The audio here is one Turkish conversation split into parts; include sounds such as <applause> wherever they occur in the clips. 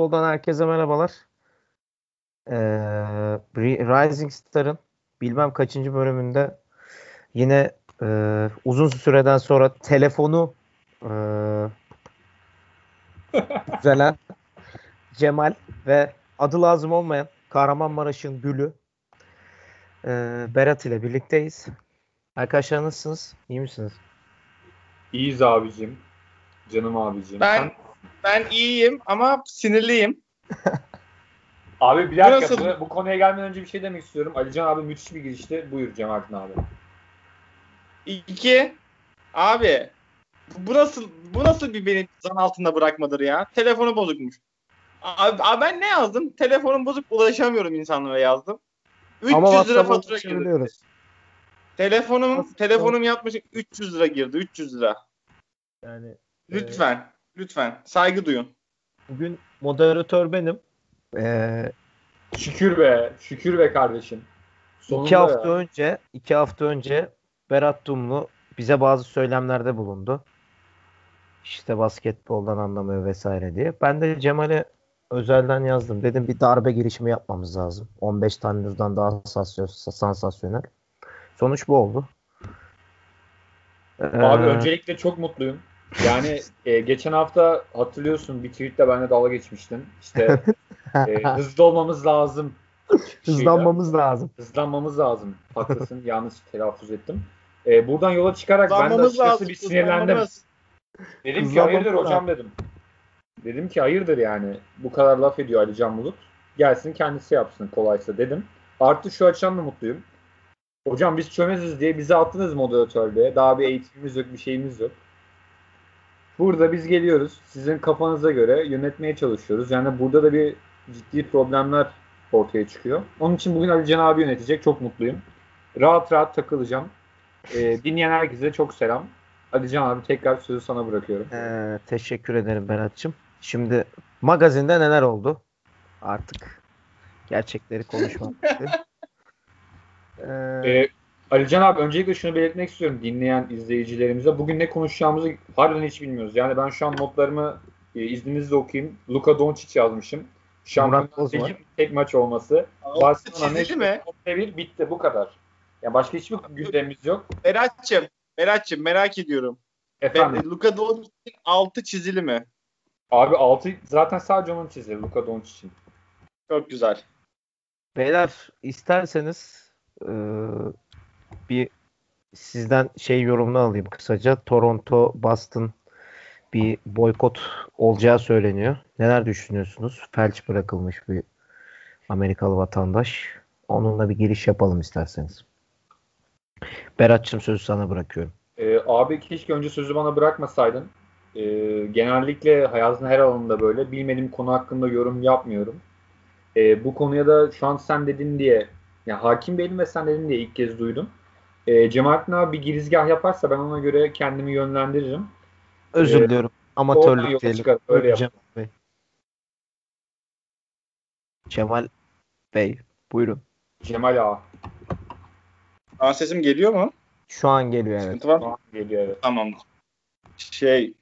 Basketboldan herkese merhabalar. Ee, Rising Star'ın bilmem kaçıncı bölümünde yine e, uzun süreden sonra telefonu e, <laughs> düzelen Cemal ve adı lazım olmayan Kahramanmaraş'ın gülü e, Berat ile birlikteyiz. Arkadaşlar nasılsınız? İyi misiniz? İyiyiz abicim. Canım abicim. Ben Sen... ben iyiyim ama sinirliyim. <laughs> abi bir dakika Burası... bu, bu konuya gelmeden önce bir şey demek istiyorum. Alican abi müthiş bir girişti. Buyur Cemalettin abi. İki. Abi bu nasıl bu nasıl bir beni zan altında bırakmadır ya? Telefonu bozukmuş. Abi, abi ben ne yazdım? Telefonum bozuk ulaşamıyorum insanlara yazdım. 300 Ama lira fatura girdi. Telefonum Nasıl telefonum yaklaşık 300 lira girdi. 300 lira. Yani lütfen, e... lütfen saygı duyun. Bugün moderatör benim. Ee, şükür be, şükür be kardeşim. Sonunda iki hafta ya. önce, iki hafta önce Berat Dumlu bize bazı söylemlerde bulundu. İşte basketboldan anlamıyor vesaire diye. Ben de Cemal'e özelden yazdım. Dedim bir darbe girişimi yapmamız lazım. 15 taneden daha sansasyonel. Sonuç bu oldu. Abi ee... öncelikle çok mutluyum. Yani e, geçen hafta hatırlıyorsun bir tweetle benimle dalga geçmiştin. İşte <laughs> e, hızlı olmamız lazım. Hızlanmamız lazım. Hızlanmamız lazım. Haklısın <laughs> yanlış telaffuz ettim. E, buradan yola çıkarak ben de açıkçası bir sinirlendim. Dedim ki hayırdır hocam dedim. Dedim ki hayırdır yani. Bu kadar laf ediyor Ali Can Bulut. Gelsin kendisi yapsın kolaysa dedim. Artı şu açıdan da mutluyum. Hocam biz çömeziz diye bizi attınız moderatörlüğe. Daha bir eğitimimiz yok, bir şeyimiz yok. Burada biz geliyoruz. Sizin kafanıza göre yönetmeye çalışıyoruz. Yani burada da bir ciddi problemler ortaya çıkıyor. Onun için bugün Ali Can abi yönetecek. Çok mutluyum. Rahat rahat takılacağım. Ee, dinleyen herkese çok selam. Ali Can abi tekrar sözü sana bırakıyorum. Ee, teşekkür ederim Berat'cığım. Şimdi magazinde neler oldu? Artık gerçekleri konuşmak <laughs> Ee, Alican abi öncelikle şunu belirtmek istiyorum dinleyen izleyicilerimize. Bugün ne konuşacağımızı harbiden hiç bilmiyoruz. Yani ben şu an notlarımı e, izninizle okuyayım. Luka Doncic yazmışım. Şampiyonlar tek maç olması. Barcelona ne mi? Bir bitti bu kadar. Yani başka hiçbir gündemimiz yok. Berat'cığım, Berat'cığım merak ediyorum. Efendim? Ben, Luka Doncic'in altı çizili mi? Abi altı zaten sadece onun çizili Luka Doncic'in. Çok güzel. Beyler isterseniz e, bir sizden şey yorumunu alayım kısaca. Toronto, Boston bir boykot olacağı söyleniyor. Neler düşünüyorsunuz? Felç bırakılmış bir Amerikalı vatandaş. Onunla bir giriş yapalım isterseniz. Berat'cığım sözü sana bırakıyorum. Ee, abi keşke önce sözü bana bırakmasaydın. Ee, genellikle hayatın her alanında böyle. Bilmediğim konu hakkında yorum yapmıyorum. Ee, bu konuya da şu an sen dedin diye ya hakim değilim ve sen dedin diye ilk kez duydum. E, Cemalettin abi bir girizgah yaparsa ben ona göre kendimi yönlendiririm. Özür ee, diliyorum. Amatörlük diyelim. Çıkar, öyle Cemal Bey. Cemal Bey buyurun. Cemal Ağa. Aa, sesim geliyor mu? Şu an geliyor evet. Sıkıntı var mı? Geliyor evet. Tamam. Şey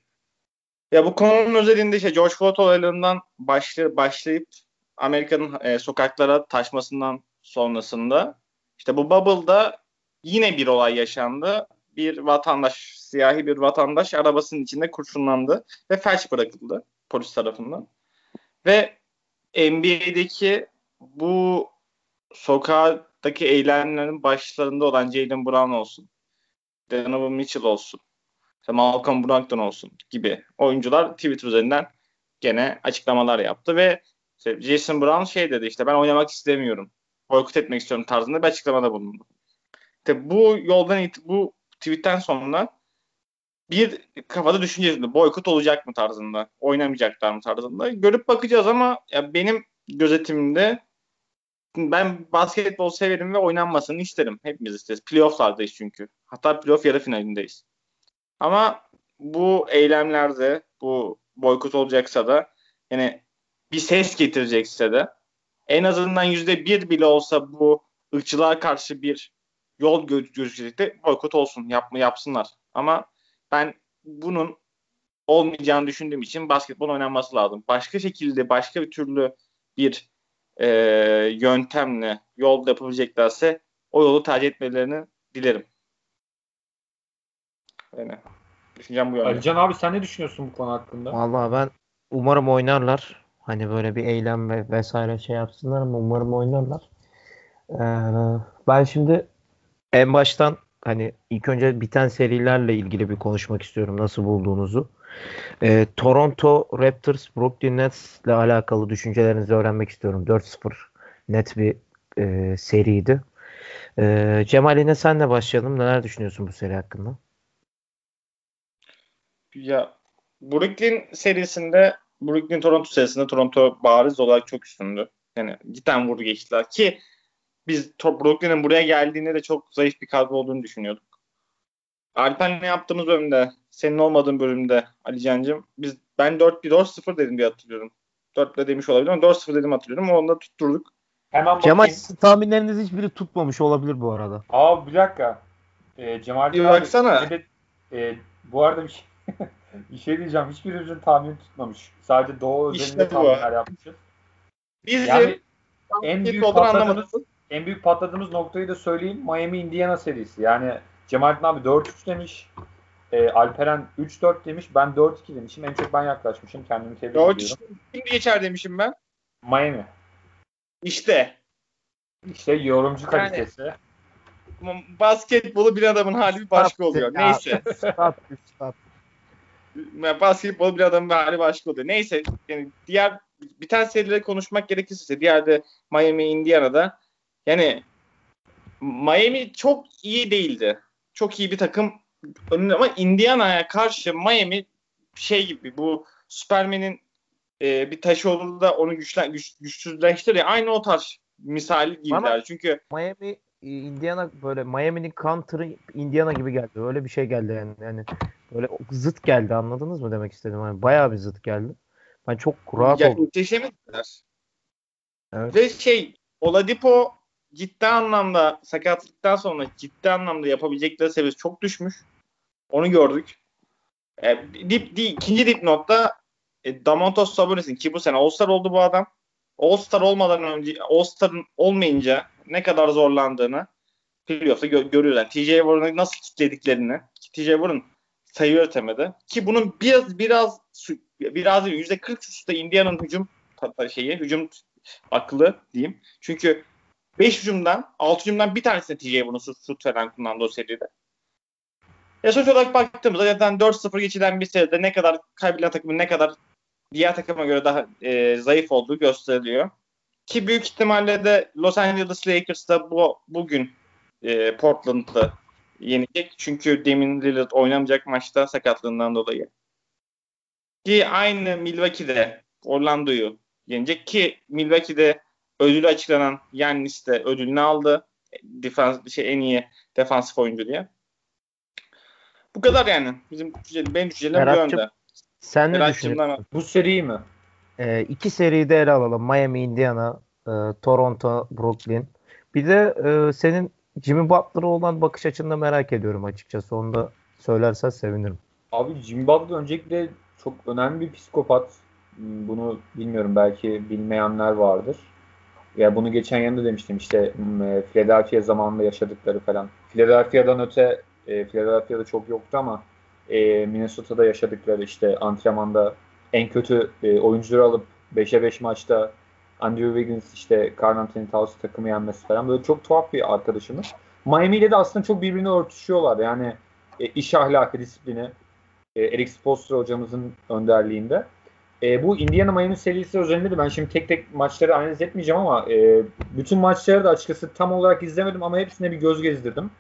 ya bu konunun özelinde işte George Floyd olaylarından başlay başlayıp Amerika'nın e, sokaklara taşmasından sonrasında işte bu Bubble'da yine bir olay yaşandı. Bir vatandaş, siyahi bir vatandaş arabasının içinde kurşunlandı ve felç bırakıldı polis tarafından. Ve NBA'deki bu sokaktaki eylemlerin başlarında olan Jalen Brown olsun, Donovan Mitchell olsun, Malcolm Brogdon olsun gibi oyuncular Twitter üzerinden gene açıklamalar yaptı ve Jason Brown şey dedi işte ben oynamak istemiyorum boykot etmek istiyorum tarzında bir açıklamada bulundu. İşte bu yoldan bu tweetten sonra bir kafada düşünce yazıldı. Boykot olacak mı tarzında, oynamayacaklar mı tarzında. Görüp bakacağız ama ya benim gözetimimde ben basketbol severim ve oynanmasını isterim. Hepimiz isteriz. Playoff'lardayız çünkü. Hatta playoff yarı finalindeyiz. Ama bu eylemlerde bu boykot olacaksa da yani bir ses getirecekse de en azından yüzde bir bile olsa bu ırkçılığa karşı bir yol görüşecekte boykot olsun yapma yapsınlar. Ama ben bunun olmayacağını düşündüğüm için basketbol oynanması lazım. Başka şekilde başka bir türlü bir e, yöntemle yol yapabileceklerse o yolu tercih etmelerini dilerim. Yani düşüncem bu yönde. Alican abi sen ne düşünüyorsun bu konu hakkında? Vallahi ben umarım oynarlar. Hani böyle bir eylem ve vesaire şey yapsınlar ama umarım oynarlar. Ee, ben şimdi en baştan hani ilk önce biten serilerle ilgili bir konuşmak istiyorum nasıl bulduğunuzu. Ee, Toronto Raptors Brooklyn Nets ile alakalı düşüncelerinizi öğrenmek istiyorum. 4-0 net bir e, seriydi. Ee, Cemal yine senle başlayalım. Neler düşünüyorsun bu seri hakkında? Ya Brooklyn serisinde Brooklyn Toronto serisinde Toronto bariz olarak çok üstündü. Yani cidden vurdu geçtiler ki biz Brooklyn'in buraya geldiğinde de çok zayıf bir kadro olduğunu düşünüyorduk. Alpen ne yaptığımız bölümde, senin olmadığın bölümde Ali Can'cığım biz ben 4-1-4-0 dedim diye hatırlıyorum. 4 demiş olabilir ama 4-0 dedim hatırlıyorum. Onu da tutturduk. Hemen Cemal tahminleriniz hiçbiri tutmamış olabilir bu arada. Aa bir dakika. Ee, Cemal bir baksana. Evet, e, bu arada bir şey, <laughs> bir şey diyeceğim. Hiçbirimizin tahmini tutmamış. Sadece Doğu işte tahminler yapmışız. Bizim yani en büyük patladığımız, en büyük patladığımız noktayı da söyleyeyim. Miami Indiana serisi. Yani Cemalettin abi 4-3 demiş. E, Alperen 3-4 demiş. Ben 4-2 demişim. En çok ben yaklaşmışım. Kendimi tebrik 4 ediyorum. Kim geçer demişim ben? Miami. İşte. İşte yorumcu yani, kalitesi. Basketbolu bir adamın hali bir başka oluyor. Neyse. <laughs> Stat, stat. Basketbol bir adamın hali başka oluyor. Neyse. Yani diğer biten serileri konuşmak gerekirse diğer de Miami, Indiana'da yani Miami çok iyi değildi. Çok iyi bir takım ama Indiana'ya karşı Miami şey gibi bu Superman'in e, bir taşı olur da onu güçlen, güç, güçsüzleştirir. Aynı o tarz misali gibiler. Çünkü Miami Indiana böyle Miami'nin counter'ı Indiana gibi geldi. Öyle bir şey geldi yani. Yani böyle zıt geldi anladınız mı demek istedim. Yani bayağı bir zıt geldi. Ben çok rahat ya, oldum. Yetişemediler. Evet. Ve şey Oladipo ciddi anlamda sakatlıktan sonra ciddi anlamda yapabilecekleri seviyesi çok düşmüş. Onu gördük. E, dip, di, ikinci dip notta e, Damontos Sabonis'in ki bu sene All-Star oldu bu adam. All-Star olmadan önce All-Star'ın olmayınca ne kadar zorlandığını playoff'ta gö- görüyorlar. TJ Warren'ı nasıl kitlediklerini. TJ Warren sayı üretemedi. Ki bunun biraz biraz biraz yüzde 40 üstte Indiana'nın hücum şeyi, hücum aklı diyeyim. Çünkü 5 hücumdan 6 hücumdan bir tanesine TJ Warren şut veren kullandı o seride. Ya sonuç olarak baktığımızda zaten 4-0 geçilen bir seride ne kadar kaybeden takımın ne kadar diğer takıma göre daha e, zayıf olduğu gösteriliyor. Ki büyük ihtimalle de Los Angeles Lakers da bu bugün e, Portland'ı yenecek. Çünkü Damian Lillard oynamayacak maçta sakatlığından dolayı. Ki aynı Milwaukee'de Orlando'yu yenecek ki Milwaukee'de ödülü açıklanan Yannis de ödülünü aldı. Defans, şey, en iyi defansif oyuncu diye. Bu kadar yani. Bizim benim düşüncelerim bu yönde. Sen ne düşünüyorsun? Bu seri mi? Ee, iki seriyi de ele alalım. Miami, Indiana, e, Toronto, Brooklyn. Bir de e, senin Jimmy Butler'a olan bakış açını da merak ediyorum açıkçası. Onu da söylersen sevinirim. Abi Jimmy Butler öncelikle çok önemli bir psikopat. Hmm, bunu bilmiyorum belki bilmeyenler vardır. Ya bunu geçen yılda demiştim işte e, Philadelphia zamanında yaşadıkları falan. Philadelphia'dan öte e, Philadelphia'da çok yoktu ama e, Minnesota'da yaşadıkları işte antrenmanda en kötü e, oyuncuları alıp 5'e 5 maçta Andrew Wiggins işte Carl Anthony Towns takımı yenmesi falan böyle çok tuhaf bir arkadaşımız. Miami ile de aslında çok birbirine örtüşüyorlar. Yani iş ahlakı, disiplini e, Eric Spoelstra hocamızın önderliğinde. E, bu Indiana Miami serisi özelinde de ben şimdi tek tek maçları analiz etmeyeceğim ama e, bütün maçları da açıkçası tam olarak izlemedim ama hepsine bir göz gezdirdim.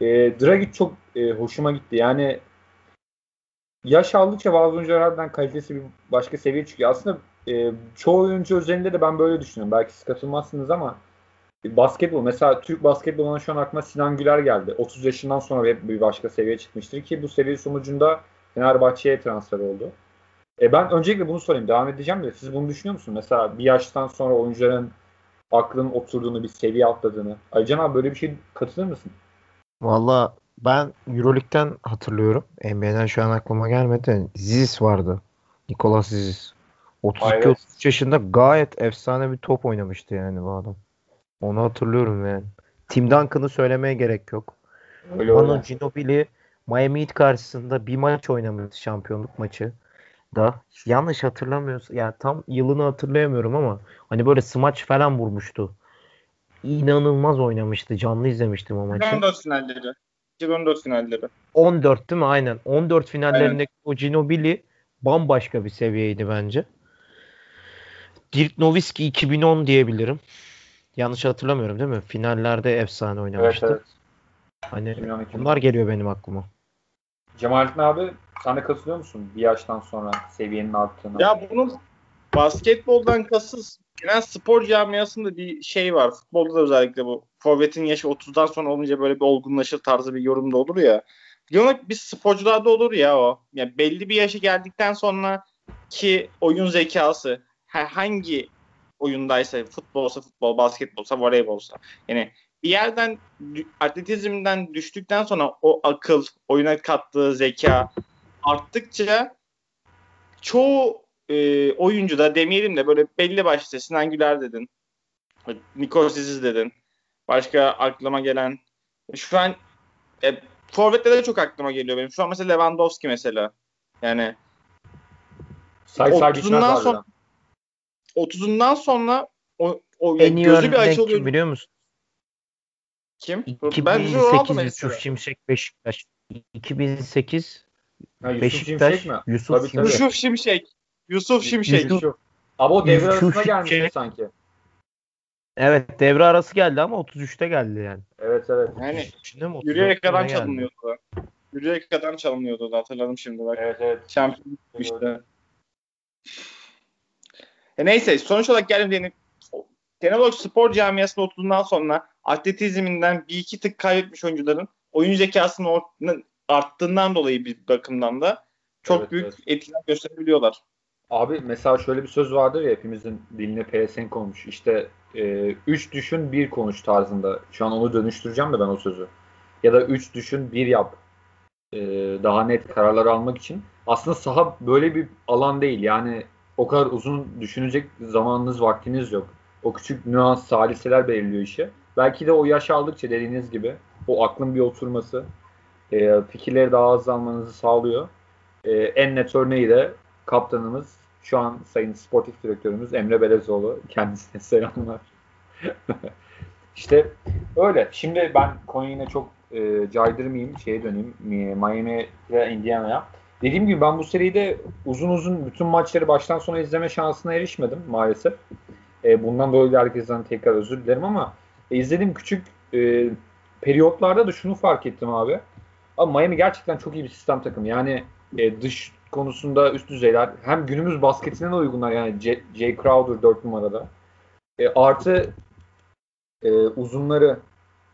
E, Dragic çok e, hoşuma gitti. Yani yaş aldıkça bazı oyuncular harbiden kalitesi bir başka seviye çıkıyor. Aslında e, çoğu oyuncu üzerinde de ben böyle düşünüyorum. Belki siz katılmazsınız ama basketbol mesela Türk basketboluna şu an aklıma Sinan Güler geldi. 30 yaşından sonra hep bir başka seviye çıkmıştır ki bu seviye sonucunda Fenerbahçe'ye transfer oldu. E ben öncelikle bunu sorayım. Devam edeceğim de siz bunu düşünüyor musunuz? Mesela bir yaştan sonra oyuncuların aklının oturduğunu, bir seviye atladığını. Aycan abi böyle bir şey katılır mısın? Valla Ben Euroleague'den hatırlıyorum. NBA'den şu an aklıma gelmedi. Zizis vardı. Nikolas Zizis. 32-33 yaşında gayet efsane bir top oynamıştı yani bu adam. Onu hatırlıyorum yani. Tim Duncan'ı söylemeye gerek yok. Öyle Manu Ginobili Miami Heat karşısında bir maç oynamıştı şampiyonluk maçı da. Yanlış hatırlamıyorsun. Yani tam yılını hatırlayamıyorum ama hani böyle smaç falan vurmuştu. İnanılmaz oynamıştı. Canlı izlemiştim o maçı. 2014 finalleri. 2014 finalleri. 14 değil mi? Aynen. 14 finallerindeki Aynen. o Ginobili bambaşka bir seviyeydi bence. Dirk Nowitzki 2010 diyebilirim. Yanlış hatırlamıyorum değil mi? Finallerde efsane oynamıştı. Evet, evet. Hani 2012. bunlar geliyor benim aklıma. Cemalettin abi sen de katılıyor musun bir yaştan sonra seviyenin arttığına? Ya bunun basketboldan kasız genel spor camiasında bir şey var. Futbolda da özellikle bu. Forvet'in yaşı 30'dan sonra olunca böyle bir olgunlaşır tarzı bir yorum da olur ya. Genel biz sporcularda olur ya o. Yani belli bir yaşı geldikten sonra ki oyun zekası hangi oyundaysa futbolsa futbol, basketbolsa voleybolsa yani bir yerden atletizmden düştükten sonra o akıl, oyuna kattığı zeka arttıkça çoğu e, oyuncu da demeyelim de böyle belli başlı Sinan Güler dedin. Nikos Aziz dedin. Başka aklıma gelen şu an e, Forvet'te de çok aklıma geliyor benim. Şu an mesela Lewandowski mesela. Yani say, 30'undan sonra 30'undan sonra o, o en iyi gözü bir açılıyor. biliyor musun? Kim? 2008 Yusuf Şimşek Beşiktaş. 2008 ha, Yusuf Beşiktaş Şimşek mi? Yusuf, tabii, Şimşek. Yusuf Şimşek. Yusuf Şimşek. Yusuf. Ama o devre Yusuf arasına gelmiş Şimşek. sanki. Evet devre arası geldi ama 33'te geldi yani. Evet evet. Yani yürüyerek adam çalınıyordu. Da. Yürüyerek adam çalınıyordu da hatırladım şimdi bak. Evet evet. Şampiyon işte. E neyse sonuç olarak geldim diyelim. Genel olarak spor camiasına oturduğundan sonra atletizminden bir iki tık kaybetmiş oyuncuların oyun zekasının arttığından dolayı bir bakımdan da çok evet, büyük evet. etkiler gösterebiliyorlar. Abi mesela şöyle bir söz vardır ya hepimizin diline pelesenk olmuş. İşte e, üç düşün bir konuş tarzında. Şu an onu dönüştüreceğim de ben o sözü. Ya da üç düşün bir yap. E, daha net kararlar almak için. Aslında saha böyle bir alan değil. Yani o kadar uzun düşünecek zamanınız, vaktiniz yok. O küçük nüans, saliseler belirliyor işi. Belki de o yaş aldıkça dediğiniz gibi o aklın bir oturması, e, fikirleri daha azalmanızı sağlıyor. E, en net örneği de kaptanımız şu an sayın sportif direktörümüz Emre Belezoğlu. Kendisine <laughs> selamlar. <laughs> İşte öyle. Şimdi ben konuyu yine çok e, caydırmayayım. Şeye döneyim. Miami ve Indiana'ya. Dediğim gibi ben bu seride uzun uzun bütün maçları baştan sona izleme şansına erişmedim maalesef. E, bundan dolayı herkesten tekrar özür dilerim ama e, izlediğim küçük e, periyotlarda da şunu fark ettim abi. Abi Miami gerçekten çok iyi bir sistem takım. Yani e, dış konusunda üst düzeyler. Hem günümüz basketine de uygunlar. Yani J, J. Crowder 4 numarada. E, artı e, uzunları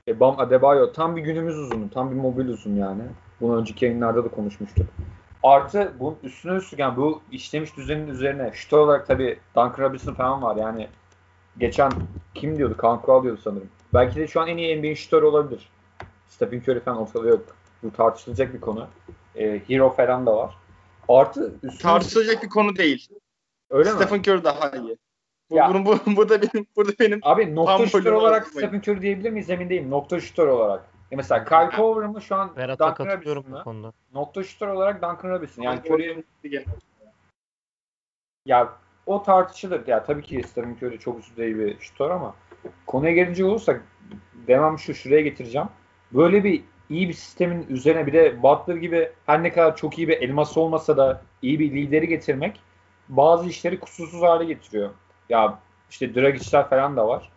e, Bam Adebayo tam bir günümüz uzunu. Tam bir mobil uzun yani. Bunu önceki yayınlarda da konuşmuştuk. Artı bunun üstüne üstlük yani bu işlemiş düzenin üzerine şut olarak tabii Duncan Robinson falan var. Yani geçen kim diyordu? Kaan Kural diyordu sanırım. Belki de şu an en iyi NBA şutörü olabilir. Stephen Curry falan ortada yok. Bu tartışılacak bir konu. E, Hero falan da var. Artı üstüne... tartışılacak bir konu değil. Öyle Stephen mi? Curry daha iyi. Bu, ya. bunun, bu, burada benim burada benim Abi nokta şutör olarak Stephen Curry diyebilir miyiz emin değilim. Nokta şutör olarak. E mesela Kyle Korver mı şu an Berat'a Duncan katılıyorum bu konuda. Nokta şutör olarak Duncan Robinson. Yani Curry ya o tartışılır. Ya tabii ki Stephen Curry çok üst düzey bir şutör ama konuya gelince olursak demem şu şuraya getireceğim. Böyle bir iyi bir sistemin üzerine bir de Butler gibi her ne kadar çok iyi bir elması olmasa da iyi bir lideri getirmek bazı işleri kusursuz hale getiriyor. Ya işte Dragic'ler falan da var.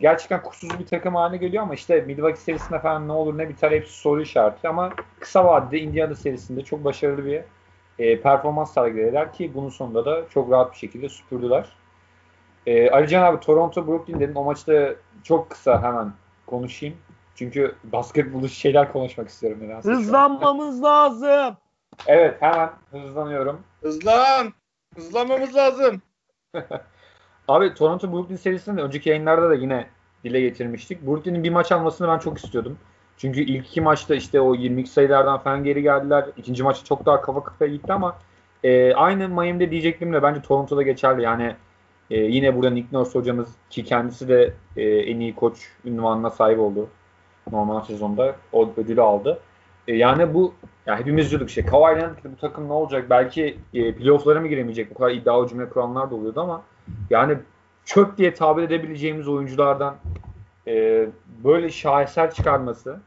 Gerçekten kusursuz bir takım haline geliyor ama işte Milwaukee serisinde falan ne olur ne biter hepsi soru işareti ama kısa vadede Indiana serisinde çok başarılı bir e, performans sergilediler ki bunun sonunda da çok rahat bir şekilde süpürdüler. E, Alican abi Toronto Brooklyn dedim o maçta çok kısa hemen konuşayım. Çünkü basketbolu şeyler konuşmak istiyorum. Nedense Hızlanmamız lazım. Evet hemen hızlanıyorum. Hızlan. Hızlanmamız lazım. <laughs> Abi Toronto Brooklyn serisinde önceki yayınlarda da yine dile getirmiştik. Brooklyn'in bir maç almasını ben çok istiyordum. Çünkü ilk iki maçta işte o 22 sayılardan falan geri geldiler. İkinci maçta çok daha kafa kafaya gitti ama e, aynı Miami'de diyecektim de bence Toronto'da geçerli. Yani e, yine burada Nick Nurse hocamız ki kendisi de e, en iyi koç ünvanına sahip oldu. Normal sezonda o ödülü aldı. E, yani bu ya hepimiz diyorduk işte Kawhi Leonard bu takım ne olacak? Belki e, playoff'lara mı giremeyecek? Bu kadar iddialı cümle kuranlar da oluyordu ama yani çöp diye tabir edebileceğimiz oyunculardan e, böyle şaheser çıkarması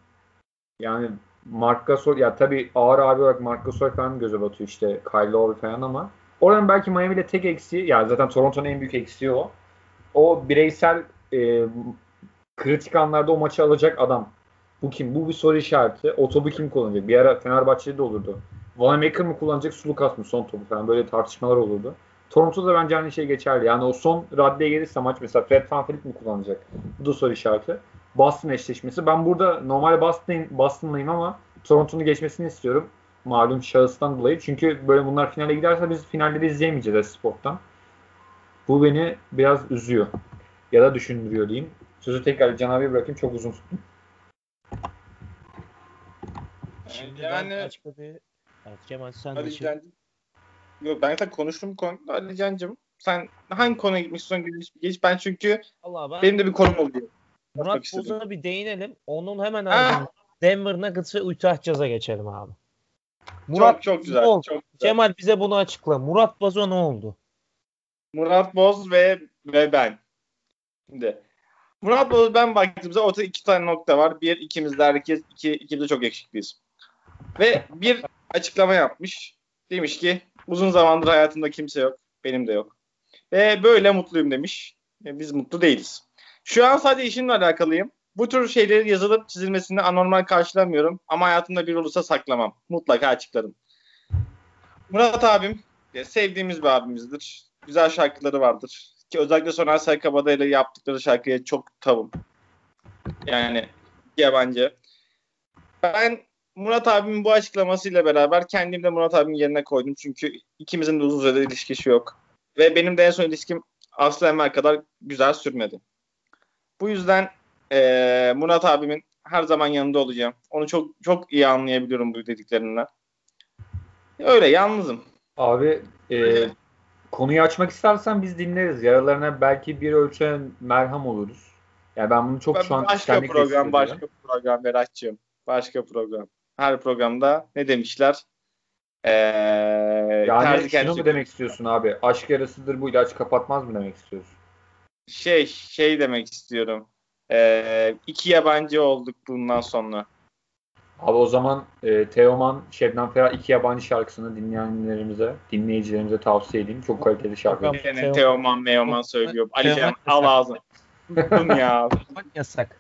yani Mark Gasol ya tabii ağır abi olarak Mark Gasol falan göze batıyor işte Kyle Lowry falan ama oranın belki Miami'de tek eksiği yani zaten Toronto'nun en büyük eksiği o. O bireysel e, kritik anlarda o maçı alacak adam. Bu kim? Bu bir soru işareti. O topu kim kullanacak? Bir ara Fenerbahçe'de de olurdu. Vanamaker mı kullanacak? Sulukas mı son topu falan böyle tartışmalar olurdu. Toronto'da bence aynı şey geçerli. Yani o son raddeye gelirse maç mesela Fred VanVleet mi kullanacak? Bu da soru işareti. Boston eşleşmesi. Ben burada normal Boston, Boston'layım ama Toronto'nun geçmesini istiyorum. Malum şahıstan dolayı. Çünkü böyle bunlar finale giderse biz finalleri izleyemeyeceğiz sporttan. Bu beni biraz üzüyor. Ya da düşündürüyor diyeyim. Sözü tekrar Can abi bırakayım. Çok uzun tuttum. Şimdi yani, ben başka bir... Evet, Cemal sen de şey... Yok ben de konuştum konuda Ali Can'cığım. Sen hangi konuya istiyorsun geç, geç. Ben çünkü Allah ben... benim de bir konum oluyor. Murat Bozan'a bir değinelim. Onun hemen ardından Denver Nuggets ve Utah Jazz'a geçelim abi. Murat çok, çok güzel. Çok güzel. Cemal bize bunu açıkla. Murat Bozo ne oldu? Murat Boz ve ve ben. Şimdi Murat Boz ben baktığımızda ortada iki tane nokta var. Bir ikimiz de herkes iki, ikimiz de çok yakışıklıyız. Ve bir açıklama yapmış. Demiş ki uzun zamandır hayatımda kimse yok. Benim de yok. Ve böyle mutluyum demiş. E, biz mutlu değiliz. Şu an sadece işimle alakalıyım. Bu tür şeyleri yazılıp çizilmesini anormal karşılamıyorum. Ama hayatımda bir olursa saklamam. Mutlaka açıklarım. Murat abim sevdiğimiz bir abimizdir. Güzel şarkıları vardır. Ki özellikle Soner Sarkabada ile yaptıkları şarkıya çok tavım. Yani yabancı. Ben Murat abimin bu açıklamasıyla beraber kendimi de Murat abimin yerine koydum. Çünkü ikimizin de uzun süredir ilişkisi yok. Ve benim de en son ilişkim Aslı Enver kadar güzel sürmedi. Bu yüzden e, Murat abimin her zaman yanında olacağım. Onu çok çok iyi anlayabiliyorum bu dediklerinden. Öyle yalnızım. Abi e, konuyu açmak istersen biz dinleriz. Yaralarına belki bir ölçen merham oluruz. Yani ben bunu çok ben şu an başka program, başka program Berat'cığım. Başka program. Her programda ne demişler? Ee, yani şunu mu demek istiyorsun abi? Aşk yarasıdır bu ilaç kapatmaz mı demek istiyorsun? Şey şey demek istiyorum. Ee, iki yabancı olduk bundan sonra. Abi o zaman e, Teoman, Şebnem Ferah iki yabancı şarkısını dinleyenlerimize, dinleyicilerimize tavsiye edeyim. Çok kaliteli şarkı. Yine Teoman, Meoman söylüyor. Ali Can al ağzını. ya. Yasak.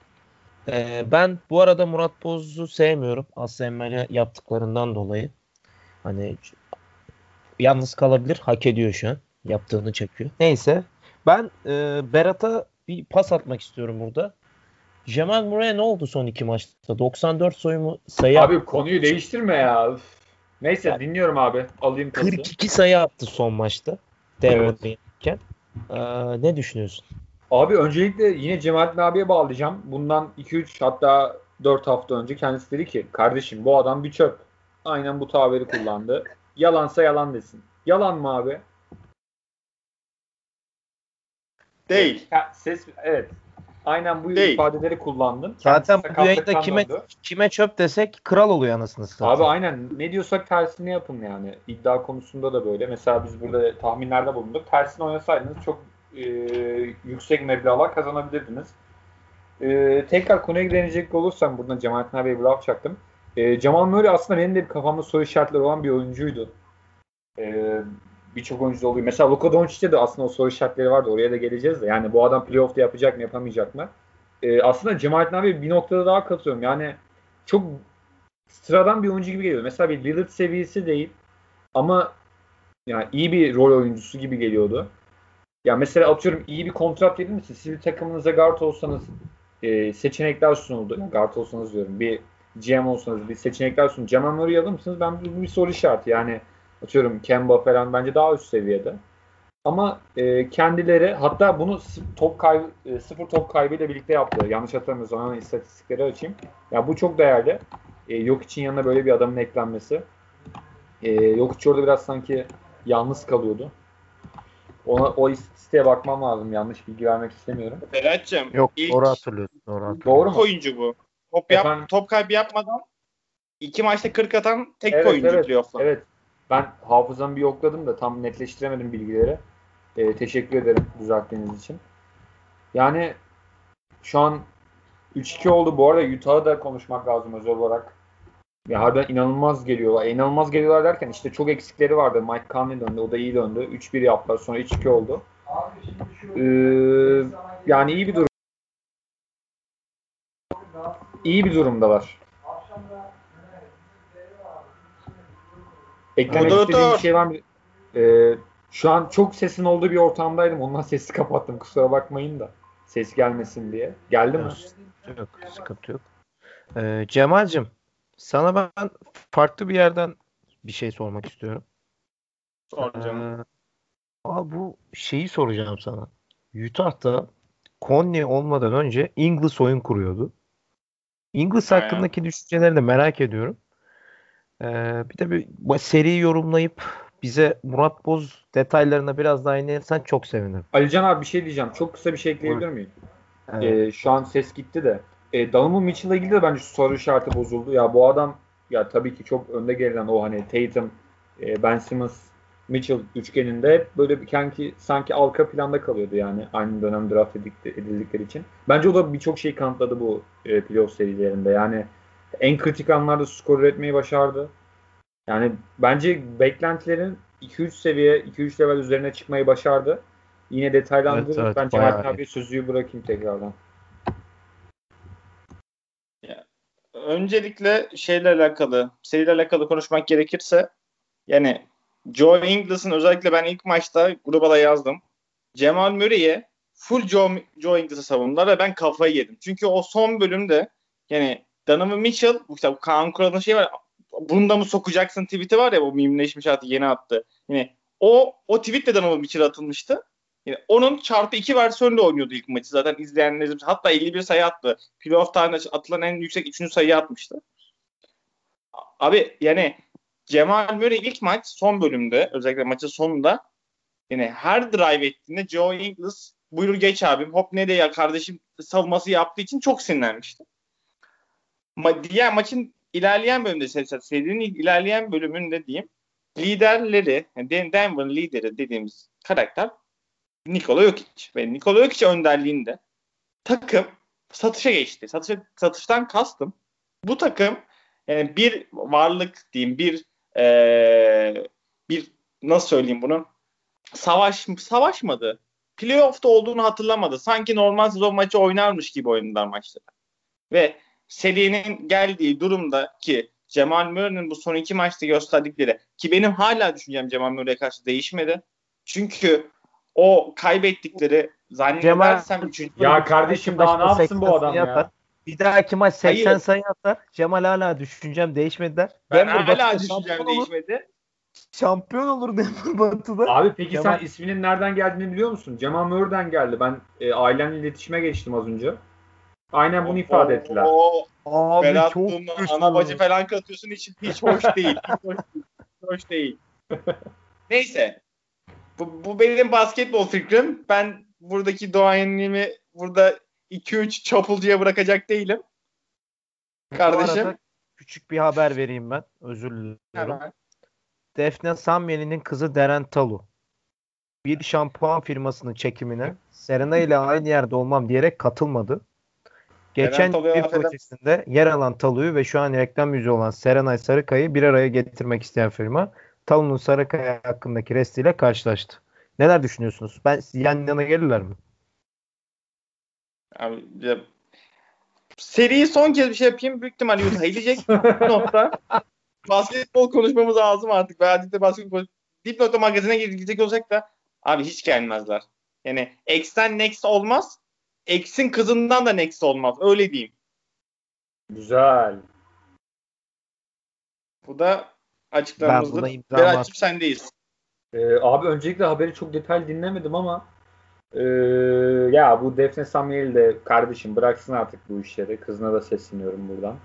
Ee, ben bu arada Murat Boz'u sevmiyorum. Aslı yaptıklarından dolayı. Hani yalnız kalabilir. Hak ediyor şu an. Yaptığını çekiyor. Neyse. Ben e, Berat'a bir pas atmak istiyorum burada. Jamal Murray'e ne oldu son iki maçta? 94 sayı sayı Abi attı. konuyu değiştirme ya. Neyse yani, dinliyorum abi. Alayım pası. 42 sayı attı son maçta. Denver'dayken. Evet. Ee, ne düşünüyorsun? Abi öncelikle yine Cemalettin abiye bağlayacağım. Bundan 2-3 hatta 4 hafta önce kendisi dedi ki kardeşim bu adam bir çöp. Aynen bu tabiri kullandı. <laughs> Yalansa yalan desin. Yalan mı abi? Değil. ses evet. Aynen bu Değil. ifadeleri kullandın. Zaten bu yayında kime döndü. kime çöp desek kral oluyor anasını satayım. Abi aynen ne diyorsak tersini yapın yani. İddia konusunda da böyle. Mesela biz burada tahminlerde bulunduk. Tersini oynasaydınız çok e, yüksek meblağlar kazanabilirdiniz. E, tekrar konuya deneyecek olursam buradan Cemalettin abiye bir laf çaktım. E, Cemal Murray aslında benim de bir kafamda soru işaretleri olan bir oyuncuydu. E, Birçok oyuncu oluyor. Mesela Luka Doncic'te de aslında o soru işaretleri vardı. Oraya da geleceğiz de. Yani bu adam playoff'ta yapacak mı yapamayacak mı? E, aslında Cemalettin abi bir noktada daha katılıyorum. Yani çok sıradan bir oyuncu gibi geliyor. Mesela bir Lillard seviyesi değil ama yani iyi bir rol oyuncusu gibi geliyordu. Ya mesela atıyorum iyi bir kontrat verir misin? Siz bir takımınıza guard olsanız e, seçenekler sunuldu. Yani guard olsanız diyorum. Bir GM olsanız bir seçenekler sunuldu. Cemal Murray'i alır mısınız? Ben bu bir soru işareti. Yani atıyorum Kemba falan bence daha üst seviyede. Ama e, kendileri hatta bunu top kaybı, e, sıfır top kaybıyla birlikte yaptı. Yanlış hatırlamıyorsam hemen istatistikleri açayım. Ya bu çok değerli. E, yok için yanına böyle bir adamın eklenmesi. E, yok için orada biraz sanki yalnız kalıyordu. Ona, o istatistiğe bakmam lazım. Yanlış bilgi vermek istemiyorum. Berat'cığım. Yok ilk, doğru hatırlıyorsun. Doğru hatırlıyorsun. Doğru mu? oyuncu bu. Top, yap, top kaybı yapmadan iki maçta 40 atan tek evet, oyuncu evet, playoff'ta. Evet. Ben hafızamı bir yokladım da tam netleştiremedim bilgileri. E, teşekkür ederim düzelttiğiniz için. Yani şu an 3-2 oldu. Bu arada Utah'ı da konuşmak lazım özel olarak. Ya harbiden inanılmaz geliyorlar. E, inanılmaz geliyorlar derken işte çok eksikleri vardı. Mike Conley döndü. O da iyi döndü. 3-1 yaptılar. Sonra 3-2 oldu. Ee, yani iyi bir durum. İyi bir durumdalar. Eklemek istediğim bir şey var mı? Ee, şu an çok sesin olduğu bir ortamdaydım. Ondan sesi kapattım. Kusura bakmayın da. Ses gelmesin diye. Geldi mi? Yok. Sıkıntı yok. Ee, Cemal'cim sana ben farklı bir yerden bir şey sormak istiyorum. Soracağım. Ee, abi bu şeyi soracağım sana. Utah'ta Conley olmadan önce Ingles oyun kuruyordu. Aynen. hakkındaki düşüncelerini de merak ediyorum. Ee, bir de bir seri yorumlayıp bize Murat Boz detaylarına biraz daha inersen çok sevinirim. Alican abi bir şey diyeceğim. Çok kısa bir şey ekleyebilir miyim? Evet. Ee, şu an ses gitti de. E, Donovan Mitchell'la ilgili de bence soru işareti bozuldu. Ya bu adam ya tabii ki çok önde gelen o hani Tatum, e, Ben Simmons, Mitchell üçgeninde böyle bir sanki, sanki arka planda kalıyordu yani aynı dönem draft edildikleri için. Bence o da birçok şey kanıtladı bu e, playoff serilerinde. Yani en kritik anlarda skor üretmeyi başardı. Yani bence beklentilerin 2-3 seviye, 2-3 level üzerine çıkmayı başardı. Yine detaylandırıp evet, evet, ben Cemal abiye sözü bırakayım tekrardan. öncelikle şeyle alakalı, seriyle alakalı konuşmak gerekirse yani Joe Ingles'ın özellikle ben ilk maçta gruba da yazdım. Cemal Murray'e full Joe, Joe Ingles'ı savundular ve ben kafayı yedim. Çünkü o son bölümde yani Donovan Mitchell, işte Kaan Kural'ın şey var, bunda mı sokacaksın tweet'i var ya bu mimleşmiş artık yeni attı. Yani o o tweet de Donovan Mitchell'a atılmıştı. Yani onun çarpı 2 versiyonunda oynuyordu ilk maçı. Zaten izleyenlerimiz hatta 51 sayı attı. Playoff tarihinde atılan en yüksek 3. sayı atmıştı. Abi yani Cemal Murray ilk maç son bölümde özellikle maçın sonunda yani her drive ettiğinde Joe Ingles buyur geç abim hop ne de ya kardeşim savunması yaptığı için çok sinirlenmişti. Ma diğer maçın ilerleyen bölümde serinin ilerleyen bölümünde diyeyim liderleri yani Denver lideri dediğimiz karakter Nikola Jokic ve Nikola Jokic önderliğinde takım satışa geçti. Satışa, satıştan kastım. Bu takım yani bir varlık diyeyim bir ee, bir nasıl söyleyeyim bunu savaş savaşmadı. Playoff'ta olduğunu hatırlamadı. Sanki normal sezon maçı oynarmış gibi oynadılar maçları. Ve serinin geldiği durumda ki Cemal Murray'nin bu son iki maçta gösterdikleri ki benim hala düşüncem Cemal Murray'e karşı değişmedi. Çünkü o kaybettikleri zannedersem üçüncü. Ya kardeşim daha ne yapsın bu adam ya? Atar. Bir dahaki maç 80 Hayır. sayı atar. Cemal hala düşüncem değişmediler. Ben Denver hala düşüncem değişmedi. Şampiyon olur Denver Batı'da. Abi peki Cemal... sen isminin nereden geldiğini biliyor musun? Cemal Murray'den geldi. Ben e, ailemle iletişime geçtim az önce. Aynen bunu ifade ettiler. O, Abi Berat çok ana bacı falan katıyorsun hiç, hiç hoş değil. Hiç hoş değil. Hiç hoş değil. <laughs> Neyse. Bu, bu benim basketbol fikrim. Ben buradaki doğayenliğimi burada 2-3 çapulcuya bırakacak değilim. Kardeşim. küçük bir haber vereyim ben. Özür dilerim. Hemen. Defne Samyeli'nin kızı Deren Talu bir şampuan firmasının çekimine Serena ile aynı yerde olmam diyerek katılmadı. Geçen bir projesinde yer alan Talu'yu ve şu an reklam yüzü olan Serenay Sarıkaya'yı bir araya getirmek isteyen firma Talon'un Sarakaya hakkındaki restiyle karşılaştı. Neler düşünüyorsunuz? Ben yan yana gelirler mi? Abi, ya, seriyi son kez bir şey yapayım. Büyük ihtimalle Utah eğilecek <laughs> nokta. Basketbol konuşmamız lazım artık. Veya de basketbol Dipnot'ta magazine gidecek olacak da abi hiç gelmezler. Yani X'ten next olmaz. X'in kızından da next olmaz. Öyle diyeyim. Güzel. Bu da açıklamamızdır. Berat'cığım sendeyiz. Ee, abi öncelikle haberi çok detaylı dinlemedim ama ee, ya bu Defne Samuel de kardeşim bıraksın artık bu işleri. Kızına da sesleniyorum buradan.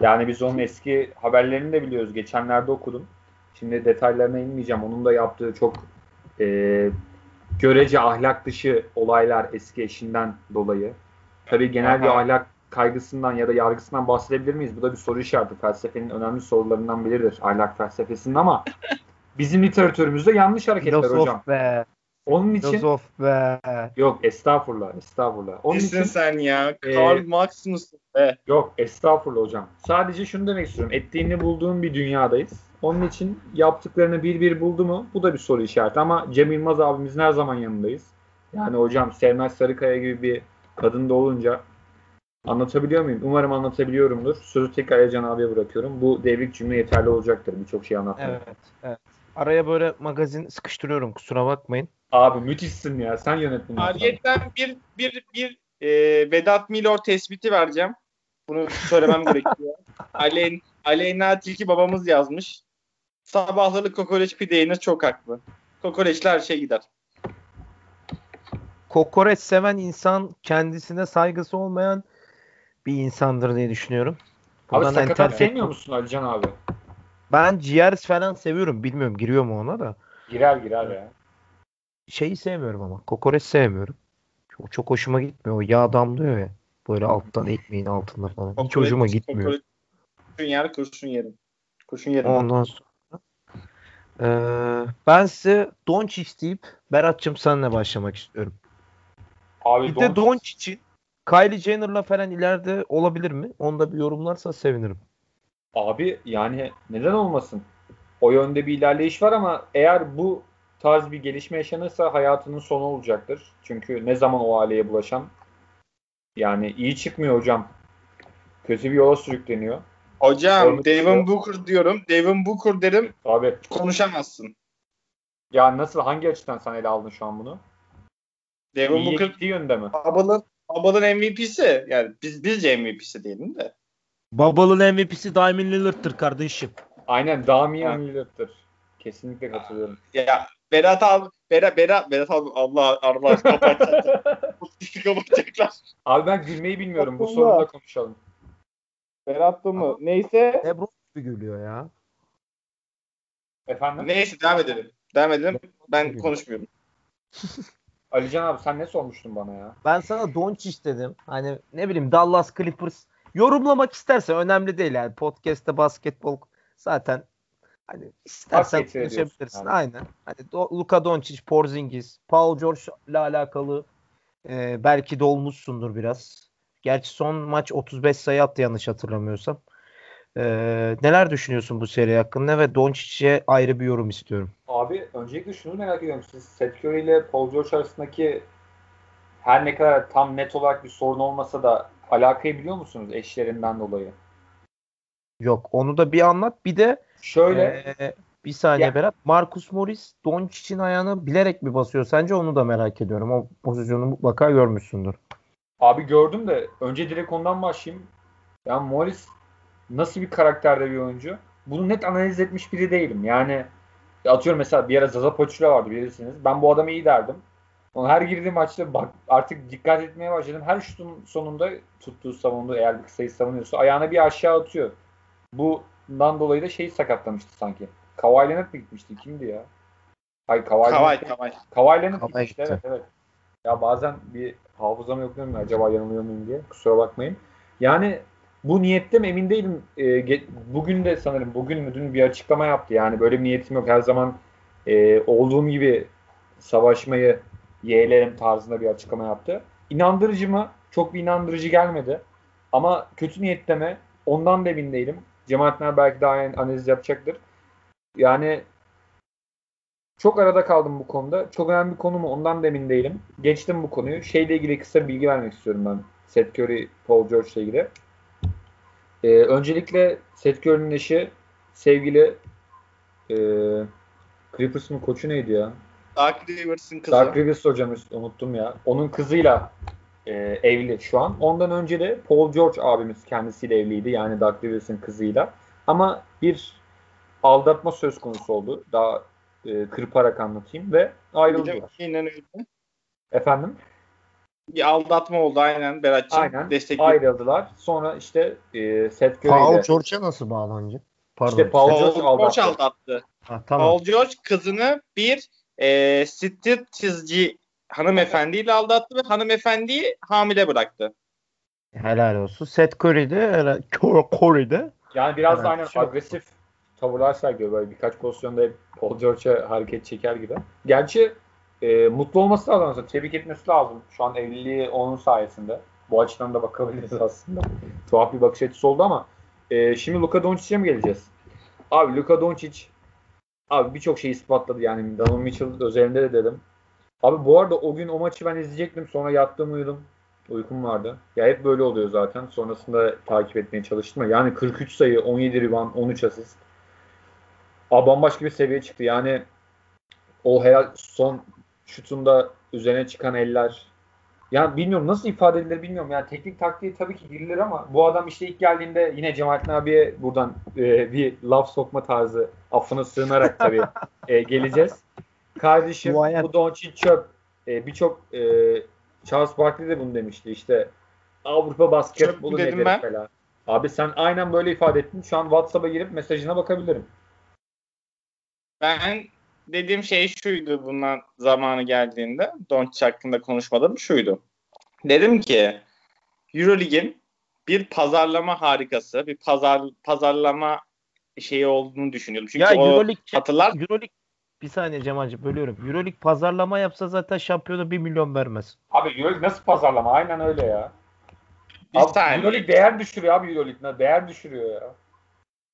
Yani biz onun eski haberlerini de biliyoruz. Geçenlerde okudum. Şimdi detaylarına inmeyeceğim. Onun da yaptığı çok e, görece ahlak dışı olaylar eski eşinden dolayı. Tabii genel Aha. bir ahlak kaygısından ya da yargısından bahsedebilir miyiz? Bu da bir soru işareti. Felsefenin önemli sorularından biridir ahlak felsefesinin ama bizim literatürümüzde yanlış hareketler Filosof hocam. Be. Onun için Filozof be. Yok estağfurullah estağfurullah. Onun Nesin için sen ya? E, Karl Marx mısın be? Yok estağfurullah hocam. Sadece şunu demek istiyorum. Ettiğini bulduğum bir dünyadayız. Onun için yaptıklarını bir bir buldu mu? Bu da bir soru işareti ama Cem Yılmaz abimizin her zaman yanındayız. Yani hocam Sevmez Sarıkaya gibi bir kadın da olunca anlatabiliyor muyum? Umarım anlatabiliyorumdur. Sözü tekrar Ercan abiye bırakıyorum. Bu devrik cümle yeterli olacaktır birçok şey anlatmaya. Evet, evet. Araya böyle magazin sıkıştırıyorum kusura bakmayın. Abi müthişsin ya. Sen yönet bunu. Ariyetten bir bir bir e, Vedat Milor tespiti vereceğim. Bunu söylemem gerekiyor. <laughs> Alen, Aleyna Tilki babamız yazmış. Sabahları kokoreç pide yenir çok haklı. Kokoreçle her şey gider. Kokoreç seven insan kendisine saygısı olmayan bir insandır diye düşünüyorum. Buradan abi sakatat sevmiyor musun Alican abi? Ben ciğer falan seviyorum. Bilmiyorum giriyor mu ona da. Girer girer ya şeyi sevmiyorum ama. Kokoreç sevmiyorum. Çok, çok hoşuma gitmiyor. O yağ damlıyor ya. Böyle alttan ekmeğin altında falan. Kokoreç, Hiç hoşuma gitmiyor. Kokoreç, kurşun yer kurşun yerim. Kurşun yerim. Ondan sonra ee, ben size Doncic deyip Berat'cığım senle başlamak istiyorum. Abi bir Don... de Doncic'in Kylie Jenner'la falan ileride olabilir mi? Onu da bir yorumlarsa sevinirim. Abi yani neden olmasın? O yönde bir ilerleyiş var ama eğer bu tarz bir gelişme yaşanırsa hayatının sonu olacaktır. Çünkü ne zaman o aileye bulaşan yani iyi çıkmıyor hocam. Kötü bir yola sürükleniyor. Hocam Olmuş Devin Booker diyorum. Devin Booker derim. Abi. Konuşamazsın. Ya nasıl hangi açıdan sen ele aldın şu an bunu? Devin İyi Booker gittiği yönde mi? Bubble'ın Bubble'ın MVP'si. Yani biz bizce MVP'si diyelim de. Bubble'ın MVP'si Damian Lillard'tır kardeşim. Aynen Damian Lillard'tır. Kesinlikle katılıyorum. <laughs> Ya Berat abi Berat Berat Berat abi Allah Allah kapatacaklar. <laughs> kapatacaklar. Abi ben gülmeyi bilmiyorum. Bu sorunda konuşalım. Berat mı? Neyse. Lebron gibi gülüyor ya. Efendim? Neyse devam edelim. Devam edelim. Ben konuşmuyorum. <laughs> Alican abi sen ne sormuştun bana ya? Ben sana Doncic dedim. Hani ne bileyim Dallas Clippers yorumlamak istersen önemli değil yani. Podcast'te basketbol zaten Hani istersen konuşabilirsin. Yani. Aynen. Hani Do- Luka Doncic, Porzingis, Paul George ile alakalı e, belki dolmuşsundur biraz. Gerçi son maç 35 sayı attı yanlış hatırlamıyorsam. E, neler düşünüyorsun bu seri hakkında ve Doncic'e ayrı bir yorum istiyorum. Abi öncelikle şunu merak ediyorum. Siz Seth Curry ile Paul George arasındaki her ne kadar tam net olarak bir sorun olmasa da alakayı biliyor musunuz eşlerinden dolayı? Yok onu da bir anlat. Bir de Şöyle ee, bir saniye ya. Berat. Marcus Morris Doncic'in ayağını bilerek mi basıyor? Sence onu da merak ediyorum. O pozisyonu mutlaka görmüşsündür. Abi gördüm de önce direkt ondan başlayayım. Yani Morris nasıl bir karakterde bir oyuncu? Bunu net analiz etmiş biri değilim. Yani atıyorum mesela bir ara Zaza Poçula vardı bilirsiniz. Ben bu adamı iyi derdim. Ama her girdiğim maçta bak artık dikkat etmeye başladım. Her şutun sonunda tuttuğu savunduğu eğer bir kısayı savunuyorsa ayağını bir aşağı atıyor. Bu bundan dolayı da şey sakatlamıştı sanki. Kawhi Leonard mı gitmişti? Kimdi ya? Hayır Kawhi Kawhi, Kawhi. Kawhi Leonard gitmişti. Evet evet. Ya bazen bir hafızamı yokluyorum acaba yanılıyor muyum diye. Kusura bakmayın. Yani bu niyette mi emin değilim. E, bugün de sanırım bugün mü dün bir açıklama yaptı. Yani böyle bir niyetim yok. Her zaman e, olduğum gibi savaşmayı yeğlerim tarzında bir açıklama yaptı. İnandırıcı mı? Çok bir inandırıcı gelmedi. Ama kötü niyette mi? Ondan da emin değilim. Cemaatler belki daha analiz yapacaktır. Yani çok arada kaldım bu konuda. Çok önemli bir konu mu ondan da emin değilim. Geçtim bu konuyu. Şeyle ilgili kısa bilgi vermek istiyorum ben. Seth Curry, Paul George ile ilgili. Ee, öncelikle Seth Curry'nin eşi sevgili e, Clippers'ın koçu neydi ya? Dark Rivers'ın kızı. Dark Rivers hocam unuttum ya. Onun kızıyla e, evli şu an. Ondan önce de Paul George abimiz kendisiyle evliydi. Yani Doug Rivers'ın kızıyla. Ama bir aldatma söz konusu oldu. Daha e, kırparak anlatayım ve ayrıldılar. Aynen öyle. Efendim? Bir aldatma oldu aynen Berat'cığım. Aynen. Destekliyor. Ayrıldılar. Sonra işte e, Seth Curry Paul George'a nasıl bağlanacak? Pardon. İşte Paul, Paul George aldattı. aldattı. Ha, tamam. Paul George kızını bir e, striptizci hanımefendiyle aldattı ve hanımefendiyi hamile bıraktı. Helal olsun. Seth Curry de Curry de yani biraz da aynen şey agresif tavırlar sergiliyor. Böyle birkaç pozisyonda Paul George'a hareket çeker gibi. Gerçi e, mutlu olması lazım. Tebrik etmesi lazım. Şu an evliliği onun sayesinde. Bu açıdan da bakabiliriz <laughs> aslında. Tuhaf bir bakış açısı oldu ama e, şimdi Luka Doncic'e mi geleceğiz? Abi Luka Doncic abi birçok şey ispatladı yani Donovan Mitchell özelinde de dedim. Abi bu arada o gün o maçı ben izleyecektim. Sonra yattım uyudum. Uykum vardı. Ya hep böyle oluyor zaten. Sonrasında takip etmeye çalıştım. Yani 43 sayı, 17 rebound, 13 asist. Abi bambaşka bir seviye çıktı. Yani o her son şutunda üzerine çıkan eller. Yani bilmiyorum nasıl ifade edilir bilmiyorum. Yani teknik taktiği tabii ki girilir ama bu adam işte ilk geldiğinde yine Cemalettin abiye buradan e, bir laf sokma tarzı affına sığınarak tabii e, geleceğiz. Kardeşim bu Doncic çöp. E, Birçok e, Charles Barkley de bunu demişti. İşte Avrupa basketbolu nedir falan. Abi sen aynen böyle ifade ettin. Şu an WhatsApp'a girip mesajına bakabilirim. Ben dediğim şey şuydu bundan zamanı geldiğinde Doncic hakkında konuşmadım şuydu. Dedim ki Eurolig'in bir pazarlama harikası, bir pazar pazarlama şeyi olduğunu düşünüyorum. Çünkü ya, o Euroleague, hatırlar Euroleague bir saniye Cemal'cim bölüyorum. Euroleague pazarlama yapsa zaten şampiyona 1 milyon vermez. Abi Euroleague nasıl pazarlama? Aynen öyle ya. Bir abi, saniye. Euroleague değer düşürüyor abi Euroleague. Değer düşürüyor ya.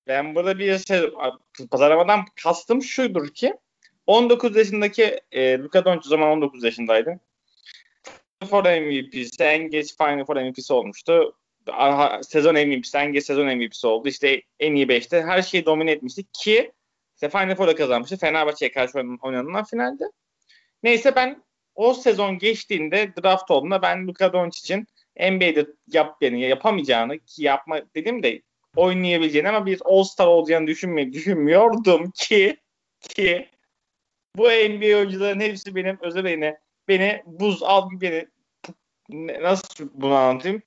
Ben burada bir şey pazarlamadan kastım şudur ki 19 yaşındaki e, Luka Doncic zaman 19 yaşındaydı. For MVP'si en geç Final Four MVP'si olmuştu. Sezon MVP'si en geç sezon MVP'si oldu. İşte en iyi 5'te her şeyi domine etmişti ki işte Final Four'da kazanmıştı. Fenerbahçe'ye karşı oynanan finalde. Neyse ben o sezon geçtiğinde draft olduğunda ben Luka Doncic'in NBA'de yap, yani yapamayacağını ki yapma dedim de oynayabileceğini ama bir All-Star olacağını düşünmüyor, düşünmüyordum ki ki bu NBA oyuncuların hepsi benim özel beni beni buz al beni nasıl bunu anlatayım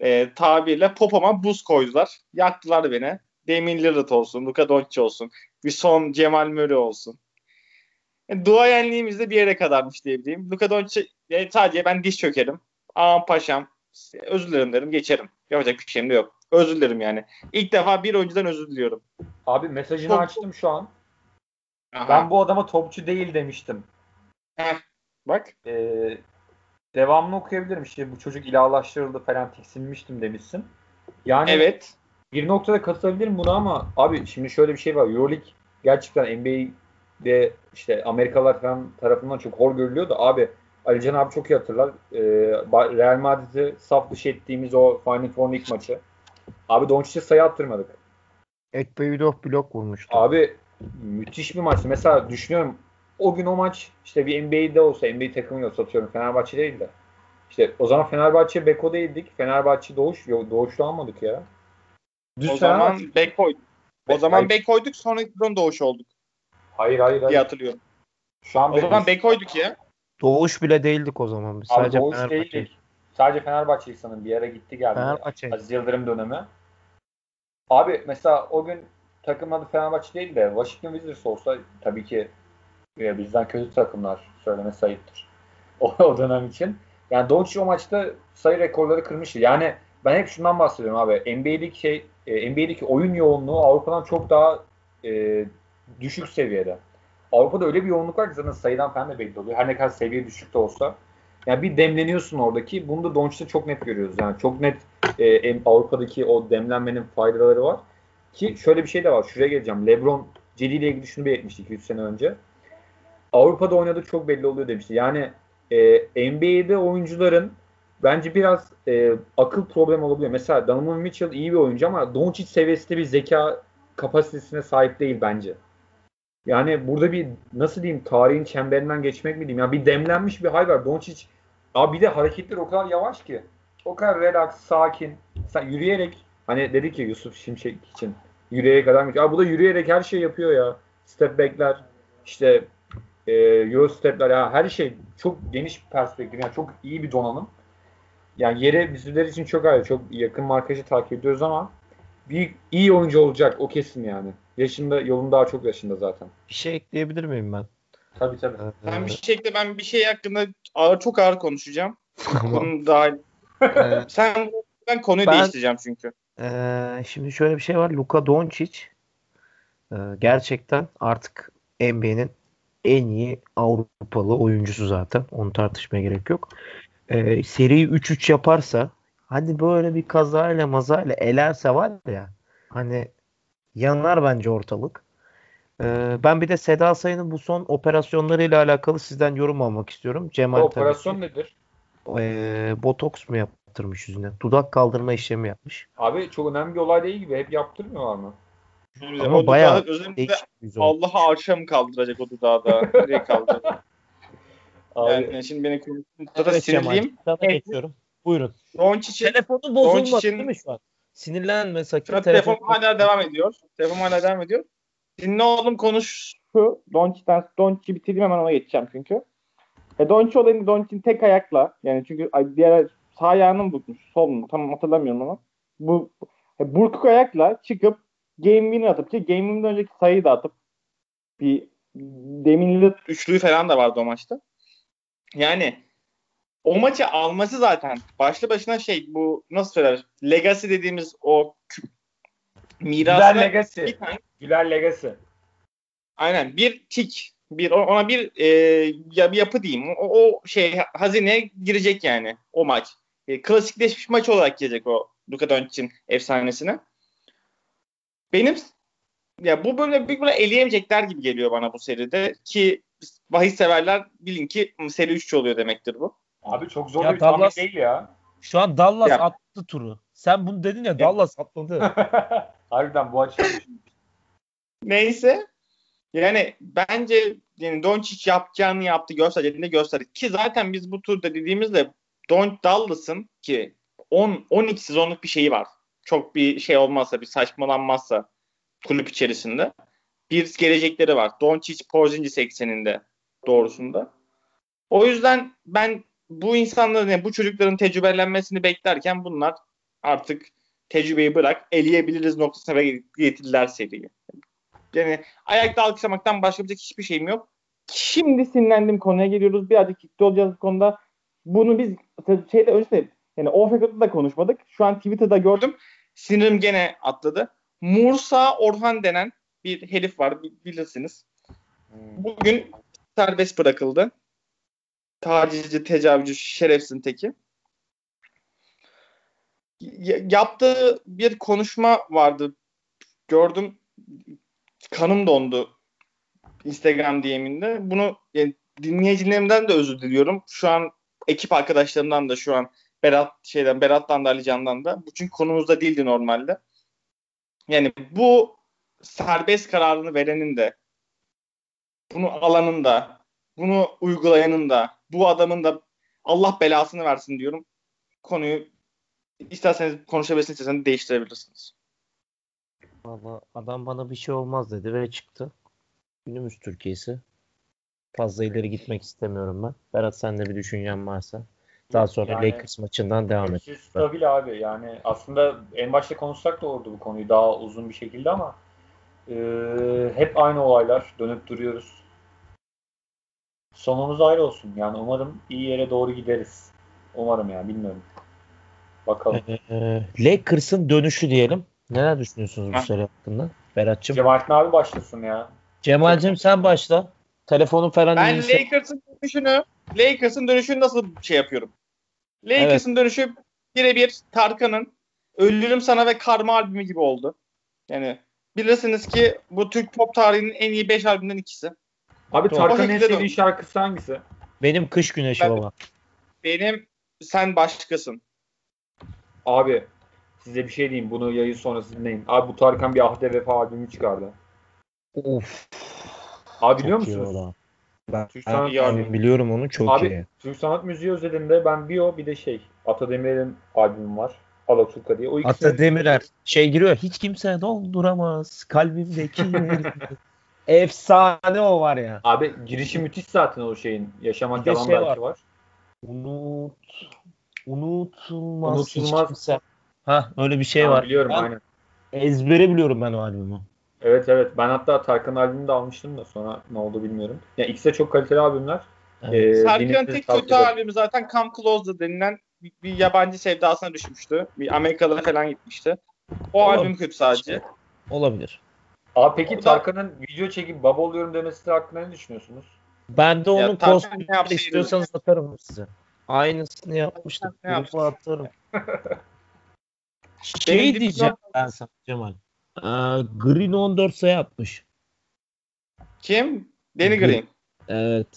e, tabirle popoma buz koydular. Yaktılar beni. Damian Lillard olsun, Luka Doncic olsun, bir son Cemal Murray olsun. Yani duayenliğimiz de bir yere kadarmış diyebileyim. Luka Doncic e, sadece ben diş çökerim. Ağam paşam özür dilerim derim geçerim. Yapacak bir şeyim de yok. Özür dilerim yani. İlk defa bir oyuncudan özür diliyorum. Abi mesajını Top... açtım şu an. Aha. Ben bu adama topçu değil demiştim. Heh, bak. Ee, devamını okuyabilirim. İşte bu çocuk ilahlaştırıldı falan tiksinmiştim demişsin. Yani evet. bir noktada katılabilirim buna ama abi şimdi şöyle bir şey var. Euroleague gerçekten NBA'de işte Amerikalılar falan tarafından çok hor görülüyor da abi Alican abi çok iyi hatırlar. Ee, Real Madrid'i saf dışı ettiğimiz o Final Four'un ilk maçı. Abi Doncic'e sayı attırmadık. Ekbeyudov blok vurmuştu. Abi müthiş bir maçtı. Mesela düşünüyorum o gün o maç işte bir NBA'de olsa NBA takımıyla satıyorum Fenerbahçe değil de. İşte o zaman Fenerbahçe Beko değildik. Fenerbahçe Doğuş yok Doğuş'ta almadık ya. Düz o zaman Bek koyduk. O zaman Bek koyduk sonra Doğuş olduk. Hayır hayır hayır. diye hatırlıyorum. Şu an o zaman Bek koyduk ya. Doğuş bile değildik o zaman. Biz. Abi Sadece Doğuş Fenerbahçe. değildik. Sadece Fenerbahçe sanırım bir yere gitti geldi. Fenerbahçe. Aziz Yıldırım dönemi. Abi mesela o gün takım adı Fenerbahçe değil de Washington Wizards olsa tabii ki e, bizden kötü takımlar söyleme sayıptır. <laughs> O, o dönem için. Yani Doncic o maçta sayı rekorları kırmıştı. Yani ben hep şundan bahsediyorum abi. NBA'deki şey e, NBA'deki oyun yoğunluğu Avrupa'dan çok daha e, düşük seviyede. Avrupa'da öyle bir yoğunluk var ki zaten sayıdan falan da belli oluyor. Her ne kadar seviye düşük de olsa. Yani bir demleniyorsun oradaki. Bunu da Doncic'te çok net görüyoruz. Yani çok net e, Avrupa'daki o demlenmenin faydaları var. Ki şöyle bir şey de var. Şuraya geleceğim. LeBron Cedi ile ilgili şunu belirtmiştik 3 sene önce. Avrupa'da oynadığı çok belli oluyor demişti. Yani e, NBA'de oyuncuların bence biraz e, akıl problemi olabiliyor. Mesela Donovan Mitchell iyi bir oyuncu ama Doncic seviyesinde bir zeka kapasitesine sahip değil bence. Yani burada bir nasıl diyeyim tarihin çemberinden geçmek mi diyeyim? Ya bir demlenmiş bir hal var. Doncic abi bir de hareketler o kadar yavaş ki. O kadar relax, sakin. Sen yürüyerek hani dedi ki Yusuf Şimşek için yürüyerek adam Abi bu da yürüyerek her şey yapıyor ya. Step back'ler. işte e, Eurostep'ler yani her şey çok geniş perspektif. Yani çok iyi bir donanım. Yani yere bizler için çok ayrı. Çok yakın markajı takip ediyoruz ama bir iyi oyuncu olacak o kesin yani. Yaşında yolun daha çok yaşında zaten. Bir şey ekleyebilir miyim ben? Tabii tabii. Ben bir şekilde ben bir şey hakkında ağır çok ağır konuşacağım. Bunun daha ee, <laughs> sen ben konuyu ben, değiştireceğim çünkü. E, şimdi şöyle bir şey var. Luka Doncic e, gerçekten artık NBA'nin en iyi Avrupalı oyuncusu zaten. Onu tartışmaya gerek yok. E, seriyi 3-3 yaparsa hadi böyle bir kazayla mazayla elerse var ya hani yanar bence ortalık. Ee, ben bir de Seda Sayın'ın bu son operasyonlarıyla alakalı sizden yorum almak istiyorum. Cemal o operasyon nedir? E, botoks mu yaptırmış yüzüne? Dudak kaldırma işlemi yapmış. Abi çok önemli bir olay değil gibi. Hep yaptırmıyorlar mı? Ama o bayağı Allah'a arşa mı kaldıracak o dudağı da? Nereye kaldıracak? <laughs> yani şimdi beni konuştum. Evet, sinirliyim. Sana geçiyorum. Buyurun. Doncic'in telefonu bozulmadı değil mi şu an? Sinirlenme sakın. Şu telefon, telefon hala devam ediyor. Telefon hala devam ediyor. Dinle oğlum konuş şu. Doncic'ten Doncic'i bitireyim hemen ona geçeceğim çünkü. E Doncic olayını Doncic'in tek ayakla yani çünkü diğer sağ ayağını mı? Sol mu? Tam hatırlamıyorum ama. Bu e, burkuk ayakla çıkıp game winner atıp ki game winner önceki sayıyı da atıp bir deminli üçlüyü falan da vardı o maçta. Yani o maçı alması zaten başlı başına şey bu nasıl söyler legacy dediğimiz o mirası Güler legacy. Tane, Güler legacy. Aynen bir tik bir ona bir e, ya bir yapı diyeyim. O, o şey hazineye girecek yani o maç. E, klasikleşmiş maç olarak gelecek o Luka Doncic'in efsanesine. Benim ya bu böyle bir böyle eleyemeyecekler gibi geliyor bana bu seride ki bahis severler bilin ki seri 3 oluyor demektir bu. Abi çok zor ya bir Dallas, tahmin değil ya. Şu an Dallas ya. attı turu. Sen bunu dedin ya Dallas atladı. <laughs> Harbiden bu açıdan. Neyse. Yani bence yani Doncic yapacağını yaptı gösterdiğinde gösterdi. Ki zaten biz bu turda dediğimizde Don Dallas'ın ki 10 12 sezonluk bir şeyi var. Çok bir şey olmazsa, bir saçmalanmazsa kulüp içerisinde bir gelecekleri var. Doncic Porzingis ekseninde doğrusunda. O yüzden ben bu insanların yani bu çocukların tecrübelenmesini beklerken bunlar artık tecrübeyi bırak eleyebiliriz noktasına getirdiler seriyi. Yani ayakta alkışlamaktan başka bir hiçbir şeyim yok. Şimdi sinirlendim konuya geliyoruz. Birazcık ciddi olacağız bu konuda. Bunu biz şeyde önce yani off da konuşmadık. Şu an Twitter'da gördüm. Sinirim gene atladı. Mursa Orhan denen bir herif var bilirsiniz. Bugün serbest bırakıldı. Tacizci, tecavüzcü, şerefsin teki. yaptığı bir konuşma vardı. Gördüm. Kanım dondu. Instagram DM'inde. Bunu yani dinleyicilerimden de özür diliyorum. Şu an ekip arkadaşlarımdan da şu an Berat şeyden Berat'tan da Ali da. Bu çünkü konumuzda değildi normalde. Yani bu serbest kararını verenin de bunu alanın da bunu uygulayanın da bu adamın da Allah belasını versin diyorum. Konuyu isterseniz konuşabilirsiniz, isterseniz değiştirebilirsiniz. Valla adam bana bir şey olmaz dedi ve çıktı. Günümüz Türkiye'si. Fazla ileri gitmek istemiyorum ben. Berat sen de bir düşüncen varsa. Daha sonra yani, Lakers maçından devam et. Stabil abi yani aslında en başta konuşsak da olurdu bu konuyu daha uzun bir şekilde ama e, hep aynı olaylar dönüp duruyoruz. Sonumuz ayrı olsun. Yani umarım iyi yere doğru gideriz. Umarım ya bilmiyorum. Bakalım. Ee, Lakers'ın dönüşü diyelim. Neler düşünüyorsunuz bu seri hakkında? Berat'cığım. Cemal'in abi başlasın ya. Cemal'cim sen başla. Telefonun falan Ben değilse... Lakers'ın dönüşünü Lakers'ın dönüşünü nasıl şey yapıyorum? Lakers'ın evet. dönüşü birebir Tarkan'ın Ölürüm Sana ve Karma albümü gibi oldu. Yani bilirsiniz ki bu Türk pop tarihinin en iyi 5 albümünden ikisi. Abi Tarkan'ın en sevdiğin şarkısı hangisi? Benim Kış Güneşi ben, baba. Benim Sen Başkasın. Abi size bir şey diyeyim. Bunu yayın sonrası dinleyin. Abi bu Tarkan bir Ahde Vefa albümü çıkardı. Of. Abi biliyor musunuz? Ben, Türk sanat ben biliyorum onu çok abi, iyi. Türk sanat müziği özelinde ben bir o bir de şey Atademir'in albümü var. Alaturka diye. O ikisi... Atademirer şey giriyor. Hiç kimse dolduramaz kalbimdeki <laughs> Efsane o var ya. Abi girişi müthiş zaten o şeyin. Yaşamak yalan şey belki var. var. Unut. Unutulmaz. Unutulmaz. Ha öyle bir şey ha, var. Biliyorum ben aynen. Ezbere biliyorum ben o albümü. Evet evet. Ben hatta Tarkan albümünü de almıştım da sonra ne oldu bilmiyorum. Yani ikisi de çok kaliteli albümler. Evet. Ee, tek kötü albümü zaten Come Closer denilen bir, bir yabancı sevdasına düşmüştü. Bir Amerikalara falan gitmişti. O Olabilir. albüm kötü sadece. Olabilir. Abi peki Tarkan'ın video çekip baba oluyorum demesi hakkında ne düşünüyorsunuz? Ben de onun kostümünü istiyorsanız atarım size. Aynısını yapmıştım. Grupa atarım. <laughs> şey diyeceğim ben sana Cemal. Ee, Green 14 sayı atmış. Kim? Danny Green. Evet.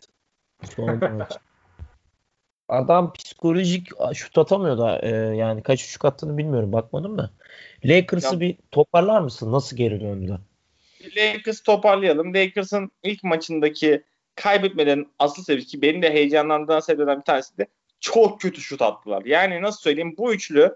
<laughs> Adam psikolojik şut atamıyor da e, yani kaç şut attığını bilmiyorum bakmadım da. Lakers'ı bir toparlar mısın? Nasıl geri döndüler? Lakers toparlayalım. Lakers'ın ilk maçındaki kaybetmelerin asıl sebebi ki benim de heyecanlandığım sebeplerden bir tanesi de çok kötü şut attılar. Yani nasıl söyleyeyim bu üçlü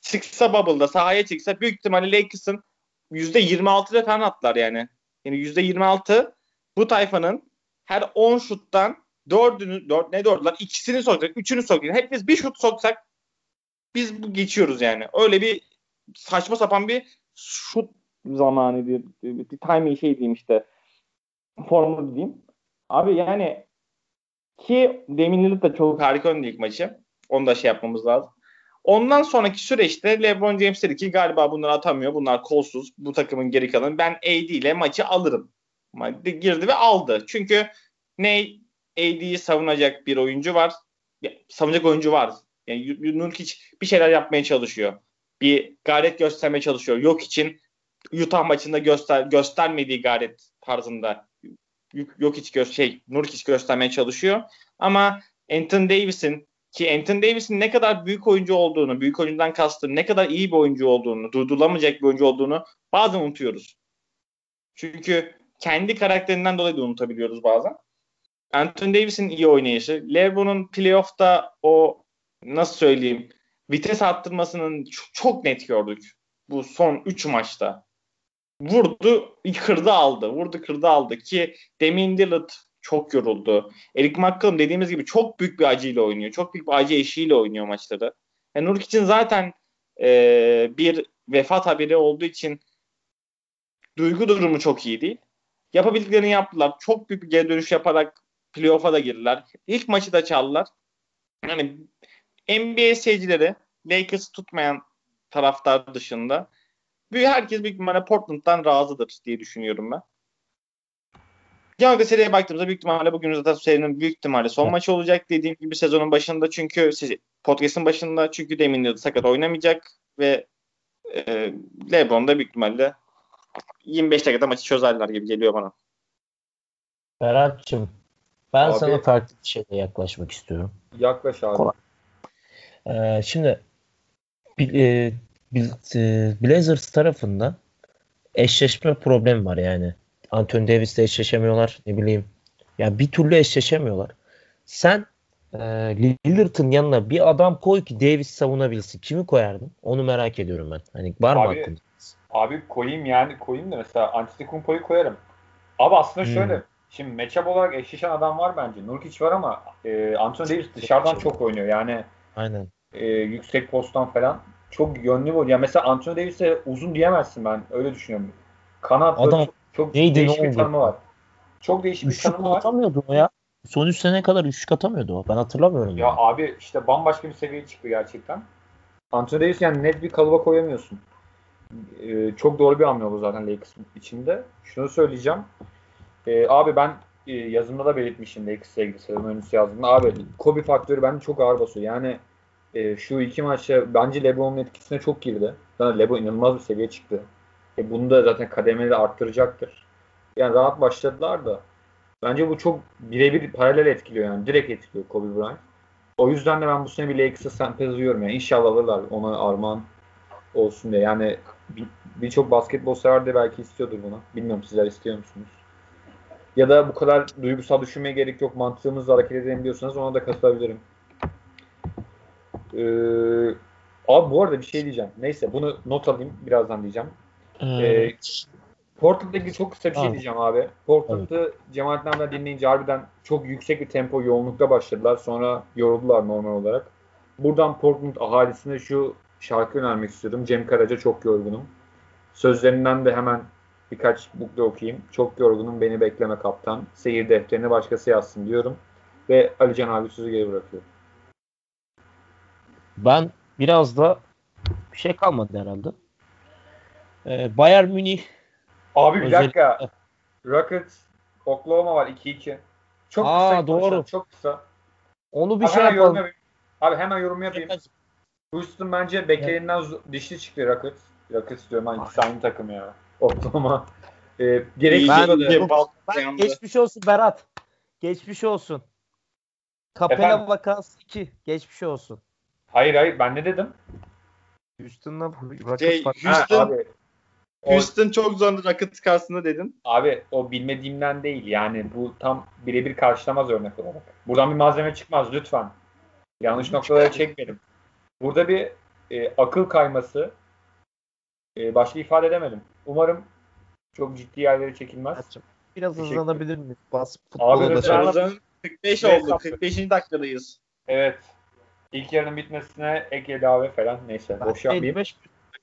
çıksa bubble'da sahaya çıksa büyük ihtimalle Lakers'ın %26'da falan attılar yani. Yani %26 bu tayfanın her 10 şuttan 4'ünü 4 ne 4'ler ikisini sokacak, üçünü sokacak. Hepimiz bir şut soksak biz bu geçiyoruz yani. Öyle bir saçma sapan bir şut zamanı bir, bir timing şey diyeyim işte. Formül diyeyim. Abi yani ki Demin da çok harika oynadı ilk maçı. Onu da şey yapmamız lazım. Ondan sonraki süreçte LeBron James dedi ki galiba bunları atamıyor. Bunlar kolsuz. Bu takımın geri kalanı. Ben AD ile maçı alırım. Girdi ve aldı. Çünkü ne AD'yi savunacak bir oyuncu var. Savunacak oyuncu var. Yani Nurkic bir şeyler yapmaya çalışıyor. Bir gayret göstermeye çalışıyor. Yok için Utah maçında göster göstermediği gayret tarzında yok hiç gö şey Nurkic göstermeye çalışıyor. Ama Anthony Davis'in ki Anthony Davis'in ne kadar büyük oyuncu olduğunu, büyük oyuncudan kastım ne kadar iyi bir oyuncu olduğunu, durdurulamayacak bir oyuncu olduğunu bazen unutuyoruz. Çünkü kendi karakterinden dolayı da unutabiliyoruz bazen. Anthony Davis'in iyi oynayışı, LeBron'un playoff'ta o nasıl söyleyeyim vites arttırmasının çok, çok net gördük bu son 3 maçta. Vurdu, kırdı aldı. Vurdu, kırdı aldı ki Damian Lillard çok yoruldu. Eric McCollum dediğimiz gibi çok büyük bir acıyla oynuyor. Çok büyük bir acı eşiğiyle oynuyor maçları. Yani Nurk için zaten e, bir vefat haberi olduğu için duygu durumu çok iyi değil. Yapabildiklerini yaptılar. Çok büyük bir geri dönüş yaparak playoff'a da girdiler. İlk maçı da çaldılar. Yani NBA seyircileri Lakers tutmayan taraftar dışında herkes büyük ihtimalle Portland'dan razıdır diye düşünüyorum ben. Genelde seriye baktığımızda büyük ihtimalle bugün zaten serinin büyük ihtimalle son maçı olacak dediğim gibi sezonun başında çünkü podcast'ın başında çünkü demin de sakat oynamayacak ve e, LeBron da büyük ihtimalle 25 dakikada maçı çözerler gibi geliyor bana. Berat'cığım ben abi, sana farklı bir şeyle yaklaşmak istiyorum. Yaklaş abi. Kolay. Ee, şimdi e, Blazers tarafında eşleşme problemi var yani. Anthony Davis'le eşleşemiyorlar. Ne bileyim. Ya yani bir türlü eşleşemiyorlar. Sen e, Lillard'ın yanına bir adam koy ki Davis savunabilsin. Kimi koyardın? Onu merak ediyorum ben. Hani var mı abi, aklında? Abi koyayım yani koyayım da mesela Antetokounmpo'yu koyarım. Abi aslında hmm. şöyle şimdi matchup olarak eşleşen adam var bence. Nurkic var ama e, Anthony Davis dışarıdan çok oynuyor. Yani Aynen. E, yüksek posttan falan çok yönlü bir. Yani mesela Anthony Davis'e uzun diyemezsin ben. Öyle düşünüyorum. Kanat adam çok, çok neydi, değişik bir tanımı var. Çok değişik bir tanımı var. atamıyordu o ya. Son 3 sene kadar üçlük atamıyordu o. Ben hatırlamıyorum. Ya yani. abi işte bambaşka bir seviyeye çıktı gerçekten. Anthony Davis yani net bir kalıba koyamıyorsun. Ee, çok doğru bir hamle oldu zaten Lakers içinde. Şunu söyleyeceğim. Ee, abi ben e, yazımda da belirtmişim Lakers'e ilgili sezon öncesi yazdığımda. Abi Kobe faktörü bende çok ağır basıyor. Yani e, şu iki maçta bence LeBron'un etkisine çok girdi. Zaten LeBron inanılmaz bir seviye çıktı. E, bunu da zaten kademeli arttıracaktır. Yani rahat başladılar da bence bu çok birebir paralel etkiliyor yani. Direkt etkiliyor Kobe Bryant. O yüzden de ben bu sene bir Lakers'a sentez duyuyorum yani. İnşallah alırlar ona armağan olsun diye. Yani birçok bir basketbol sever de belki istiyordur bunu. Bilmiyorum sizler istiyor musunuz? Ya da bu kadar duygusal düşünmeye gerek yok. Mantığımızla hareket edelim diyorsanız ona da katılabilirim. Ee, abi bu arada bir şey diyeceğim. Neyse bunu not alayım birazdan diyeceğim. Hmm. Ee, Portland'la ilgili çok kısa bir şey diyeceğim abi. Portland'ı Cemal Nam'la dinleyince harbiden çok yüksek bir tempo yoğunlukta başladılar. Sonra yoruldular normal olarak. Buradan Portland ahalisine şu şarkı önermek istiyorum. Cem Karaca çok yorgunum. Sözlerinden de hemen birkaç bukle okuyayım. Çok yorgunum beni bekleme kaptan. Seyir defterini başkası yazsın diyorum. Ve Alican abi sözü geri bırakıyorum. Ben biraz da bir şey kalmadı herhalde. Ee, Bayern Münih Abi bir özellikle... dakika. Rockets Oklahoma var 2-2. Çok Aa, kısa. Doğru. Çok kısa. Onu bir abi şey yapalım. Abi hemen yorum yapayım. Houston bence beklerinden dişli çıktı Rockets. Rockets diyorum hangisi aynı takım ya. Oklahoma. Ee, gerek ben, ben, ben geçmiş olsun Berat. Geçmiş olsun. Kapela vakası 2. Geçmiş olsun. Hayır hayır ben ne dedim? Houston'la Rockets şey, Houston, ha, abi, Houston o, çok zorlu Rockets karşısında dedin. Abi o bilmediğimden değil. Yani bu tam birebir karşılamaz örnek olarak. Buradan bir malzeme çıkmaz lütfen. Yanlış noktalara çekmedim. Burada bir e, akıl kayması e, başka ifade edemedim. Umarım çok ciddi yerlere çekilmez. Biraz hızlanabilir miyiz? Bas Abi hızlan 45 oldu. 45. dakikadayız. Evet. İlk yarının bitmesine ek ilave falan neyse. Ben boş yapmayayım. 55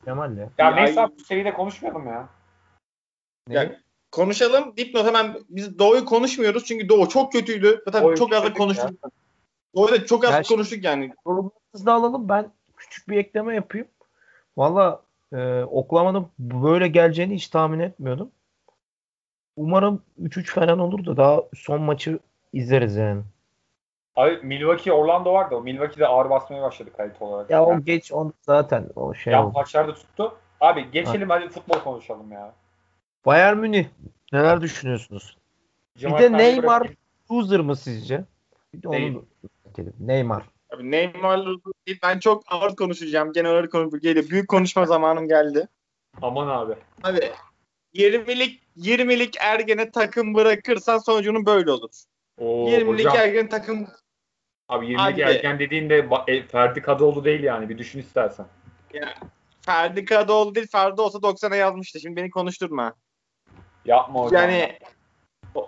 Kemal ya. Ya neyse abi bu seviyede konuşmayalım ya. Ne? konuşalım. Dipnot hemen biz Doğu'yu konuşmuyoruz çünkü Doğu çok kötüydü. Zaten çok az da konuştuk. Ya. Doğu'da çok az ya konuştuk yani. Yorumlarınızı alalım. Ben küçük bir ekleme yapayım. Valla e, Oklahoma'nın böyle geleceğini hiç tahmin etmiyordum. Umarım 3-3 falan olur da daha son maçı izleriz yani. Abi Milwaukee Orlando vardı. O Milwaukee'de ağır basmaya başladı kayıt olarak. Ya yani. o geç on zaten o şey. Ya maçlarda tuttu. Abi geçelim ha. hadi futbol konuşalım ya. Bayern Münih neler düşünüyorsunuz? Cemal bir de Neymar bırakayım. loser mı sizce? Bir de onu Değil. Neymar. Abi Neymar değil. Ben çok ağır konuşacağım. Genel olarak konu geliyor. Büyük konuşma zamanım geldi. Aman abi. Abi 20'lik 20'lik ergene takım bırakırsan sonucunun böyle olur. Oo, 20'lik hocam. ergen takım Abi 20'lik ergen dediğinde e, Ferdi Kadıoğlu değil yani. Bir düşün istersen. Ya, Ferdi Kadıoğlu değil. Ferdi olsa 90'a yazmıştı. Şimdi beni konuşturma. Yapma hocam. Yani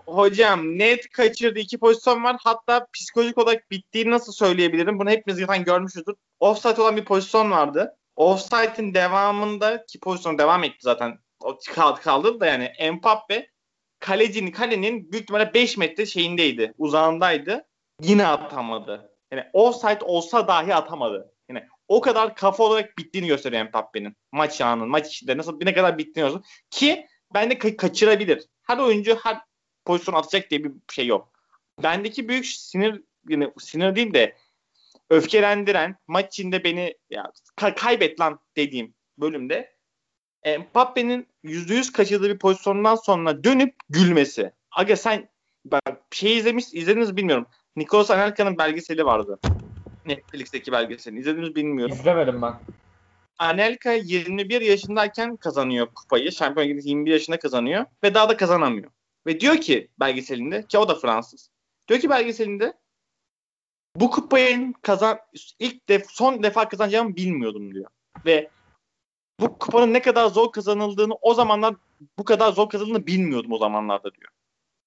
hocam net kaçırdı iki pozisyon var. Hatta psikolojik olarak bittiğini nasıl söyleyebilirim? Bunu hepimiz zaten görmüşüzdür. Offside olan bir pozisyon vardı. Offside'in devamında ki pozisyon devam etti zaten. O kaldı, kaldı da yani Mbappe kalecinin kalenin büyük ihtimalle 5 metre şeyindeydi. Uzağındaydı. Yine atamadı. Yani offside olsa dahi atamadı. Yani o kadar kafa olarak bittiğini gösteriyor Mbappe'nin. Maç anının, maç içinde nasıl ne kadar bittiğini gösteriyor. Ki bende ka- kaçırabilir. Her oyuncu her pozisyon atacak diye bir şey yok. Bendeki büyük sinir yani sinir değil de öfkelendiren maç içinde beni ya ka- kaybet lan dediğim bölümde Mbappe'nin %100 kaçırdığı bir pozisyondan sonra dönüp gülmesi. Aga sen bak şey izlemiş izlediniz bilmiyorum. Nikos Anelka'nın belgeseli vardı. Netflix'teki belgeseli. İzlediniz bilmiyorum. İzlemedim ben. Anelka 21 yaşındayken kazanıyor kupayı. Şampiyon 21 yaşında kazanıyor ve daha da kazanamıyor. Ve diyor ki belgeselinde ki o da Fransız. Diyor ki belgeselinde bu kupayı kazan ilk def son defa kazanacağımı bilmiyordum diyor. Ve bu kupanın ne kadar zor kazanıldığını o zamanlar bu kadar zor kazanıldığını bilmiyordum o zamanlarda diyor.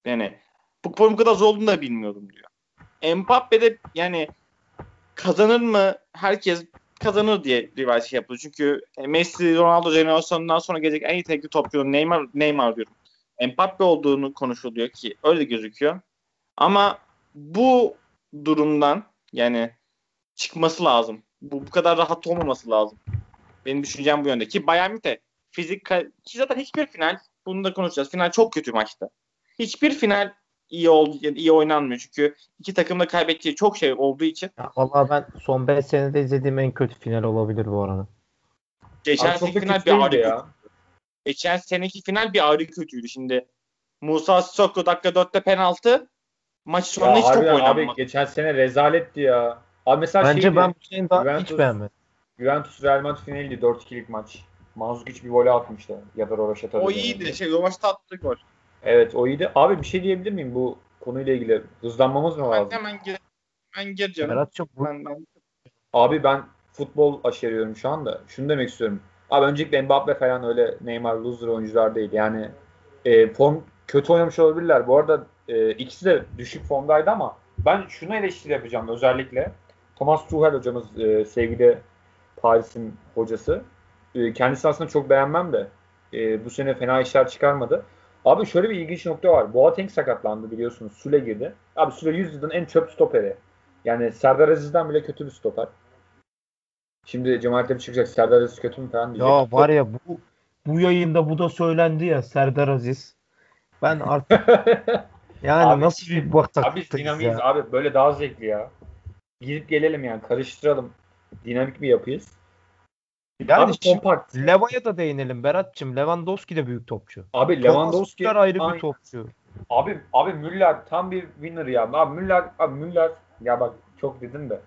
Yani bu kupanın bu kadar zor olduğunu da bilmiyordum diyor. Mbappe de yani kazanır mı? Herkes kazanır diye rivayet şey yapıyor. Çünkü Messi, Ronaldo jenerasyonundan sonra gelecek en yetenekli topçu Neymar, Neymar diyorum. Mbappe olduğunu konuşuluyor ki öyle gözüküyor. Ama bu durumdan yani çıkması lazım. Bu, bu kadar rahat olmaması lazım. Benim düşüncem bu yönde. Ki Bayern Münih fizik ki zaten hiçbir final bunu da konuşacağız. Final çok kötü maçta. Hiçbir final iyi ol, iyi oynanmıyor çünkü iki takım da kaybettiği çok şey olduğu için. Ya vallahi ben son 5 senede izlediğim en kötü final olabilir bu arada. Geçen seneki final bir ayrı ya. Geçen seneki final bir ayrı kötüydü. Şimdi Musa Sissoko dakika 4'te penaltı. Maç sonunda hiç top oynanmadı. Abi geçen sene rezaletti ya. Abi mesela Bence şeydi, ben bu şeyin daha Juventus, hiç beğenmedim. Juventus Real Madrid finaliydi 4-2'lik maç. Manzukic bir gol atmıştı. Ya da Rovaşata. O iyiydi. Şey, Rovaşata attı gol. Evet o iyiydi. Abi bir şey diyebilir miyim bu konuyla ilgili? Hızlanmamız mı lazım? Ben hemen gir, ben gireceğim. Berat çok ben, ben... Abi ben futbol aşeriyorum şu anda. Şunu demek istiyorum. Abi öncelikle Mbappe falan öyle Neymar loser oyuncular değil. Yani e, form kötü oynamış olabilirler. Bu arada e, ikisi de düşük formdaydı ama ben şunu eleştiri yapacağım özellikle. Thomas Tuchel hocamız e, sevgili Paris'in hocası. E, kendisi aslında çok beğenmem de e, bu sene fena işler çıkarmadı. Abi şöyle bir ilginç nokta var. Boateng sakatlandı biliyorsunuz. Sule girdi. Abi Sule 100 yılın en çöp stoperi. Yani Serdar Aziz'den bile kötü bir stoper. Şimdi Cemal bir çıkacak. Serdar Aziz kötü mü falan diyecek. Ya var ya bu bu yayında bu da söylendi ya Serdar Aziz. Ben artık <laughs> yani abi, nasıl bir bataklık Abi dinamiyiz ya. abi. Böyle daha zevkli ya. Gidip gelelim yani. Karıştıralım. Dinamik bir yapıyız. Yani abi, kompakt. Leva'ya da değinelim Berat'cığım. Lewandowski de büyük topçu. Abi Lewandowski ayrı bir topçu. Abi abi Müller tam bir winner ya. Abi Müller abi Müller ya bak çok dedim de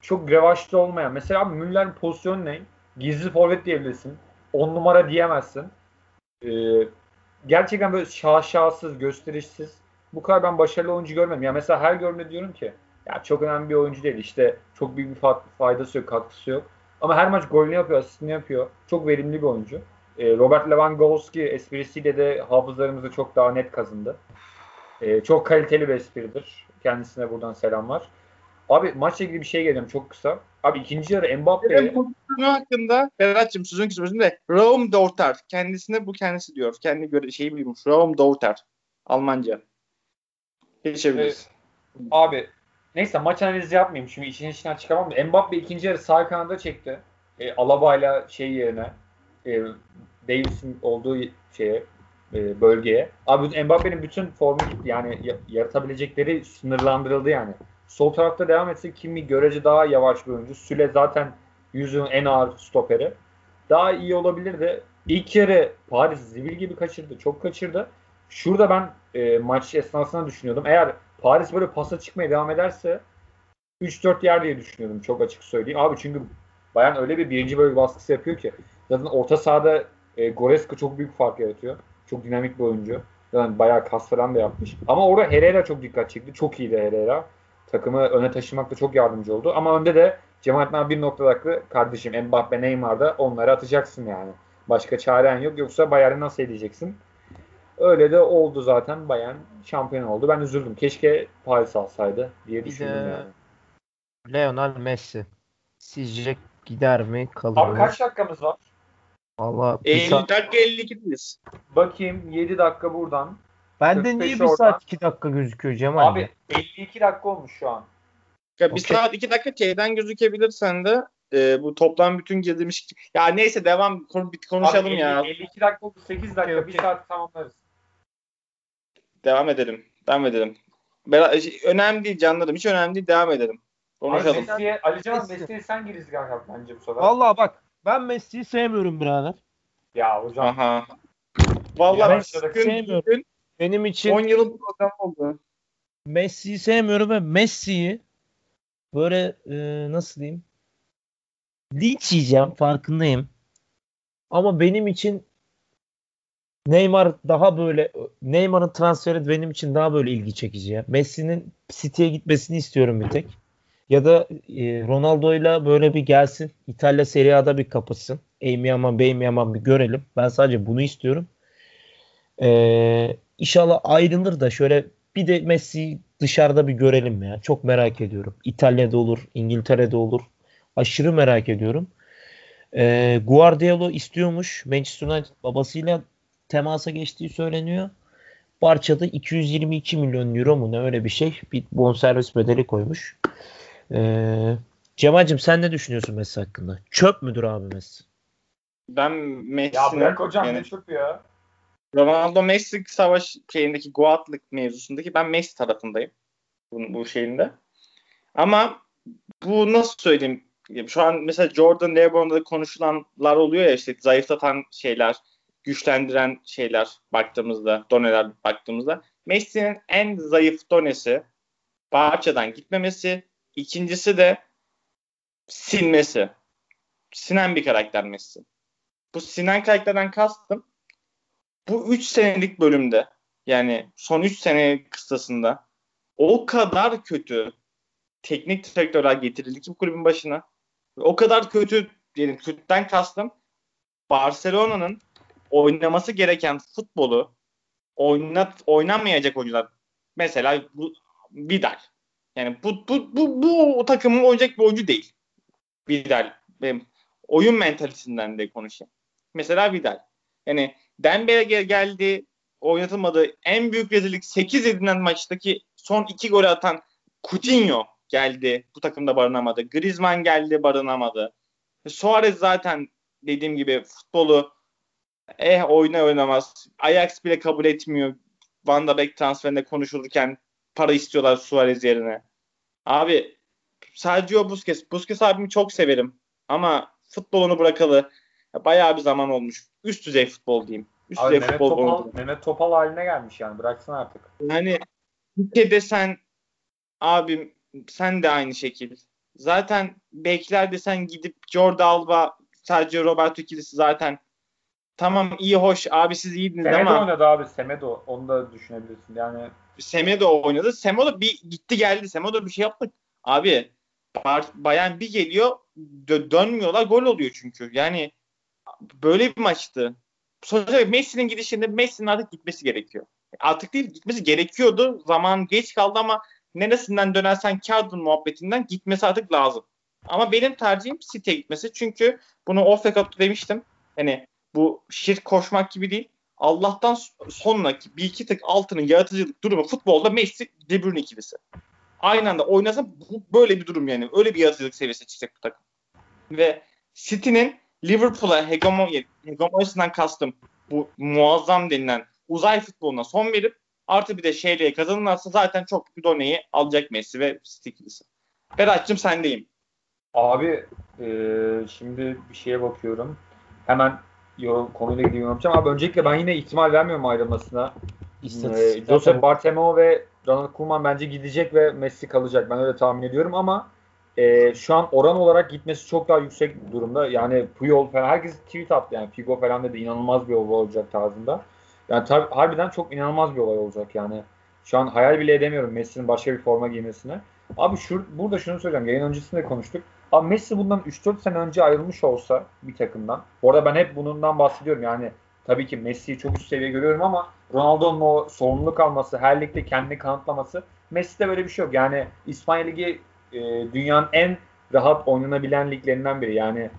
çok revaçlı olmayan. Mesela abi Müller'in pozisyonu ne? Gizli forvet diyebilirsin. 10 numara diyemezsin. Ee, gerçekten böyle şaşasız, gösterişsiz. Bu kadar ben başarılı oyuncu görmedim. Ya mesela her görme diyorum ki ya çok önemli bir oyuncu değil. İşte çok büyük bir faydası yok, katkısı yok. Ama her maç golünü yapıyor, asistini yapıyor. Çok verimli bir oyuncu. E, Robert Lewandowski esprisiyle de hafızlarımızda çok daha net kazındı. E, çok kaliteli bir espridir. Kendisine buradan selamlar. Abi maçla ilgili bir şey geleceğim çok kısa. Abi ikinci yarı Mbappe'ye... Pozisyonu hakkında Berat'cığım sözün kısmında Raum Dorter. Kendisine bu kendisi diyor. Kendi göre şeyi biliyormuş. Raum Dorter. Almanca. Geçebiliriz. Ee, abi neyse maç analizi yapmayayım. Şimdi işin içinden çıkamam. Mbappe ikinci yarı sağ kanada çekti. E, Alaba'yla şey yerine e, Davis'in olduğu şeye e, bölgeye. Abi Mbappe'nin bütün formu yani yaratabilecekleri sınırlandırıldı yani. Sol tarafta devam etse Kimi görece daha yavaş bir oyuncu. Süle zaten yüzün en ağır stoperi. Daha iyi olabilir de ilk yarı Paris zibil gibi kaçırdı. Çok kaçırdı. Şurada ben e, maç esnasında düşünüyordum. Eğer Paris böyle pasa çıkmaya devam ederse 3-4 yer diye düşünüyordum. Çok açık söyleyeyim. Abi çünkü Bayern öyle bir birinci bölge baskısı yapıyor ki. Zaten orta sahada e, Goreska çok büyük fark yaratıyor. Çok dinamik bir oyuncu. Yani bayağı kas falan da yapmış. Ama orada Herrera çok dikkat çekti. Çok iyiydi Herrera takımı öne taşımakta çok yardımcı oldu. Ama önde de Cemal bir noktada haklı. Kardeşim Mbappe, Neymar'da onları atacaksın yani. Başka çaren yok. Yoksa Bayern'i nasıl edeceksin? Öyle de oldu zaten. Bayern şampiyon oldu. Ben üzüldüm. Keşke Paris alsaydı diye düşündüm yani. Lionel Messi. Sizce gider mi? Kalır Abi kaç dakikamız var? Allah 50 dakika 52'deyiz. Bakayım 7 dakika buradan. Bende niye bir saat 2 dakika gözüküyor Cemal? Abi 52 dakika olmuş şu an. Ya bir okay. saat 2 dakika şeyden gözükebilir sende. Ee, bu toplam bütün girdiğimiz ya neyse devam konuşalım Abi, 50, ya. 52 dakika oldu 8 dakika okay. bir saat tamamlarız. Devam edelim. Devam edelim. Önemli değil canlarım. Hiç önemli değil. Devam edelim. Konuşalım. Alican Messi. Messi'ye sen girizgah yap bence bu sefer. Valla bak ben Messi'yi sevmiyorum birader. Ya hocam. Aha. Vallahi sevmiyorum. Benim için 10 yılın program oldu. Messi'yi sevmiyorum ve Messi'yi böyle e, nasıl diyeyim linç yiyeceğim farkındayım. Ama benim için Neymar daha böyle Neymar'ın transferi benim için daha böyle ilgi çekici ya. Messi'nin City'ye gitmesini istiyorum bir tek. Ya da e, Ronaldo'yla böyle bir gelsin. İtalya Serie A'da bir kapışsın. Eymyaman, Beymyaman bir görelim. Ben sadece bunu istiyorum. Ee, İnşallah ayrılır da şöyle bir de Messi dışarıda bir görelim ya. Çok merak ediyorum. İtalya'da olur, İngiltere'de olur. Aşırı merak ediyorum. Ee, Guardiola istiyormuş. Manchester United babasıyla temasa geçtiği söyleniyor. Barça'da 222 milyon euro mu ne öyle bir şey. Bir bonservis bedeli koymuş. Ee, Cemal'cim sen ne düşünüyorsun Messi hakkında? Çöp müdür abi Messi? Ben Messi... Ya bırak hocam yani, ne çöp ya? Ronaldo Messi savaş şeyindeki Goat'lık mevzusundaki ben Messi tarafındayım. Bu, bu şeyinde. Ama bu nasıl söyleyeyim? Şu an mesela Jordan LeBron'da konuşulanlar oluyor ya işte zayıflatan şeyler, güçlendiren şeyler baktığımızda, doneler baktığımızda. Messi'nin en zayıf donesi Barça'dan gitmemesi. İkincisi de sinmesi. Sinen bir karakter Messi. Bu sinen karakterden kastım bu 3 senelik bölümde yani son 3 sene kısasında o kadar kötü teknik direktörler getirildi ki bu kulübün başına. O kadar kötü yani kötüden kastım Barcelona'nın oynaması gereken futbolu oynat oynamayacak oyuncular. Mesela bu Vidal. Yani bu bu bu bu o takımın oynayacak bir oyuncu değil. Vidal. Benim oyun mentalitesinden de konuşayım. Mesela Vidal. Yani Dembele gel geldi oynatılmadı. En büyük rezillik 8 edilen maçtaki son 2 golü atan Coutinho geldi. Bu takımda barınamadı. Griezmann geldi barınamadı. Suarez zaten dediğim gibi futbolu eh oyna oynamaz. Ajax bile kabul etmiyor. Van de Beek transferinde konuşulurken para istiyorlar Suarez yerine. Abi Sergio Busquets. Busquets abimi çok severim. Ama futbolunu bırakalı bayağı bir zaman olmuş. Üst düzey futbol diyeyim. Üst Abi Mehmet futbol Topal, Mehmet Topal haline gelmiş yani. Bıraksın artık. Yani ülkede sen abim sen de aynı şekil. Zaten bekler desen gidip Jordi Alba sadece Roberto ikilisi zaten tamam iyi hoş. Abi siz iyiydiniz Semedo ama Semedo oynadı abi Semedo. Onu da düşünebilirsin. Yani Semedo oynadı. Semedo bir gitti geldi. Semedo bir şey yaptık abi Bayan bir geliyor dö- dönmüyorlar. Gol oluyor çünkü. Yani böyle bir maçtı. Sonuçta Messi'nin gidişinde Messi'nin artık gitmesi gerekiyor. Artık değil gitmesi gerekiyordu. Zaman geç kaldı ama neresinden dönersen kağıdın muhabbetinden gitmesi artık lazım. Ama benim tercihim City'ye gitmesi. Çünkü bunu off record'da demiştim. Hani bu şirk koşmak gibi değil. Allah'tan sonraki bir iki tık altının yaratıcılık durumu futbolda Messi De Bruyne ikilisi. Aynı anda oynasa bu böyle bir durum yani. Öyle bir yaratıcılık seviyesine çıkacak bu takım. Ve City'nin Liverpool'a hegemonya, hegemonyasından kastım bu muazzam denilen uzay futboluna son verip Artı bir de şeyle kazanırlarsa zaten çok bir doneyi alacak Messi ve Stiklis'i. Berat'cığım sendeyim. Abi e, şimdi bir şeye bakıyorum. Hemen yorum, konuyla ilgili yorum yapacağım. Abi öncelikle ben yine ihtimal vermiyorum ayrılmasına. E, Joseph Bartemeu ve Ronald Koeman bence gidecek ve Messi kalacak. Ben öyle tahmin ediyorum ama e, şu an oran olarak gitmesi çok daha yüksek durumda. Yani Puyol falan herkes tweet attı yani Figo falan dedi inanılmaz bir olay olacak tarzında. Yani tabii harbiden çok inanılmaz bir olay olacak yani. Şu an hayal bile edemiyorum Messi'nin başka bir forma giymesine. Abi şu, burada şunu söyleyeceğim. Yayın öncesinde konuştuk. Abi Messi bundan 3-4 sene önce ayrılmış olsa bir takımdan. Bu arada ben hep bundan bahsediyorum. Yani tabii ki Messi'yi çok üst seviye görüyorum ama Ronaldo'nun o sorumluluk alması, her ligde kendini kanıtlaması. Messi'de böyle bir şey yok. Yani İspanya Ligi e, dünyanın en rahat oynanabilen liglerinden biri. Yani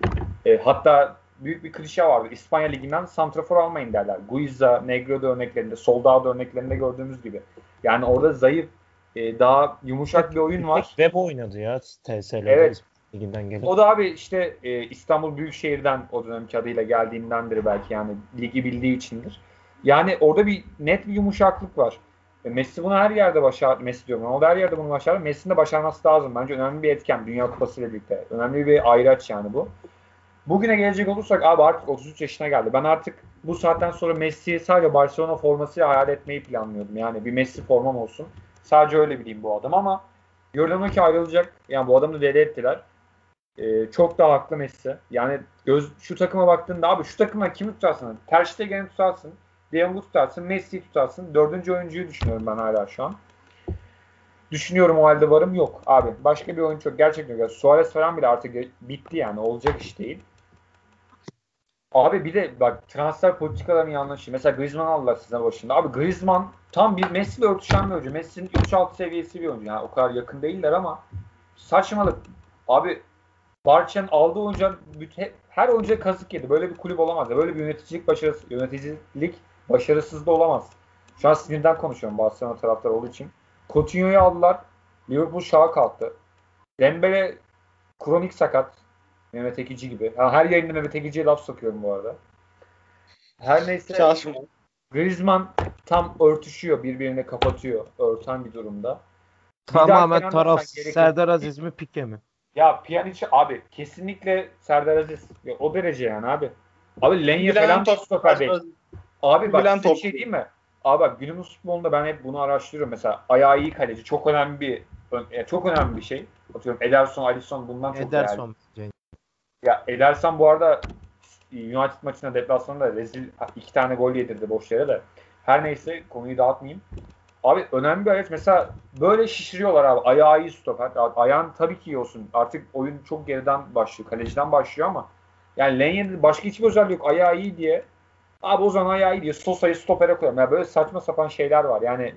e, hatta büyük bir klişe vardır. İspanya Ligi'nden santrafor almayın derler. Guiza, Negredo örneklerinde, Soldado örneklerinde gördüğümüz gibi. Yani orada zayıf, e, daha yumuşak bir oyun var. Web oynadı ya TSL'de. Evet. Liginden gelip. O da abi işte e, İstanbul Büyükşehir'den o dönemki adıyla geldiğindendir belki yani ligi bildiği içindir. Yani orada bir net bir yumuşaklık var. E, Messi bunu her yerde başar, Messi diyorum. O da her yerde bunu başarır. Messi'nin de başarması lazım. Bence önemli bir etken. Dünya Kupası ile birlikte. Önemli bir ayraç yani bu. Bugüne gelecek olursak abi artık 33 yaşına geldi. Ben artık bu saatten sonra Messi'yi sadece Barcelona formasıyla hayal etmeyi planlıyordum. Yani bir Messi formam olsun. Sadece öyle bileyim bu adam ama görünen ki ayrılacak. Yani bu adamı deli ettiler. Ee, çok da haklı Messi. Yani göz şu takıma baktığında abi şu takıma kimi tutarsın? Ter Stegen'i tutarsın. De Jong'u tutarsın. Messi'yi tutarsın. Dördüncü oyuncuyu düşünüyorum ben hala şu an. Düşünüyorum o halde varım yok abi. Başka bir oyuncu yok. Gerçekten yok. Suarez falan bile artık bitti yani. Olacak iş değil. Abi bir de bak transfer politikalarının yanlışı. Mesela Griezmann aldılar sizin başında. Abi Griezmann tam bir Messi ile örtüşen bir oyuncu. Messi'nin 3-6 seviyesi bir oyuncu. Yani o kadar yakın değiller ama saçmalık. Abi Barça'nın aldığı oyuncu her oyuncuya kazık yedi. Böyle bir kulüp olamaz. Böyle bir yöneticilik başarısı, yöneticilik başarısız da olamaz. Şu an sinirden konuşuyorum Barcelona taraftarı olduğu için. Coutinho'yu aldılar. Liverpool şaha kalktı. Dembele kronik sakat. Mehmet Ekici gibi. Ha, her yayında Mehmet Ekici'ye laf sokuyorum bu arada. Her neyse Çalışma. Griezmann tam örtüşüyor. Birbirine kapatıyor. Örten bir durumda. Tamamen taraf Serdar Aziz mi Pike mi? Ya Pjanic abi kesinlikle Serdar Aziz. Ya, o derece yani abi. Abi Lenye falan top stoper değil. Abi bak Bilen top. şey değil mi? Abi bak günümüz futbolunda ben hep bunu araştırıyorum. Mesela ayağı iyi kaleci çok önemli bir çok önemli bir şey. Atıyorum Ederson, Alisson bundan çok Ederson. değerli. Ya Ederson bu arada United maçında deplasmanda rezil iki tane gol yedirdi boş yere de. Her neyse konuyu dağıtmayayım. Abi önemli bir araç. Mesela böyle şişiriyorlar abi. Ayağı iyi stoper. Ayağın tabii ki iyi olsun. Artık oyun çok geriden başlıyor. Kaleciden başlıyor ama yani Lenye'de başka hiçbir özellik yok. Ayağı iyi diye Abi o zaman ayağı gidiyor. Sosa'yı stopere koyuyorum. Yani böyle saçma sapan şeyler var. Yani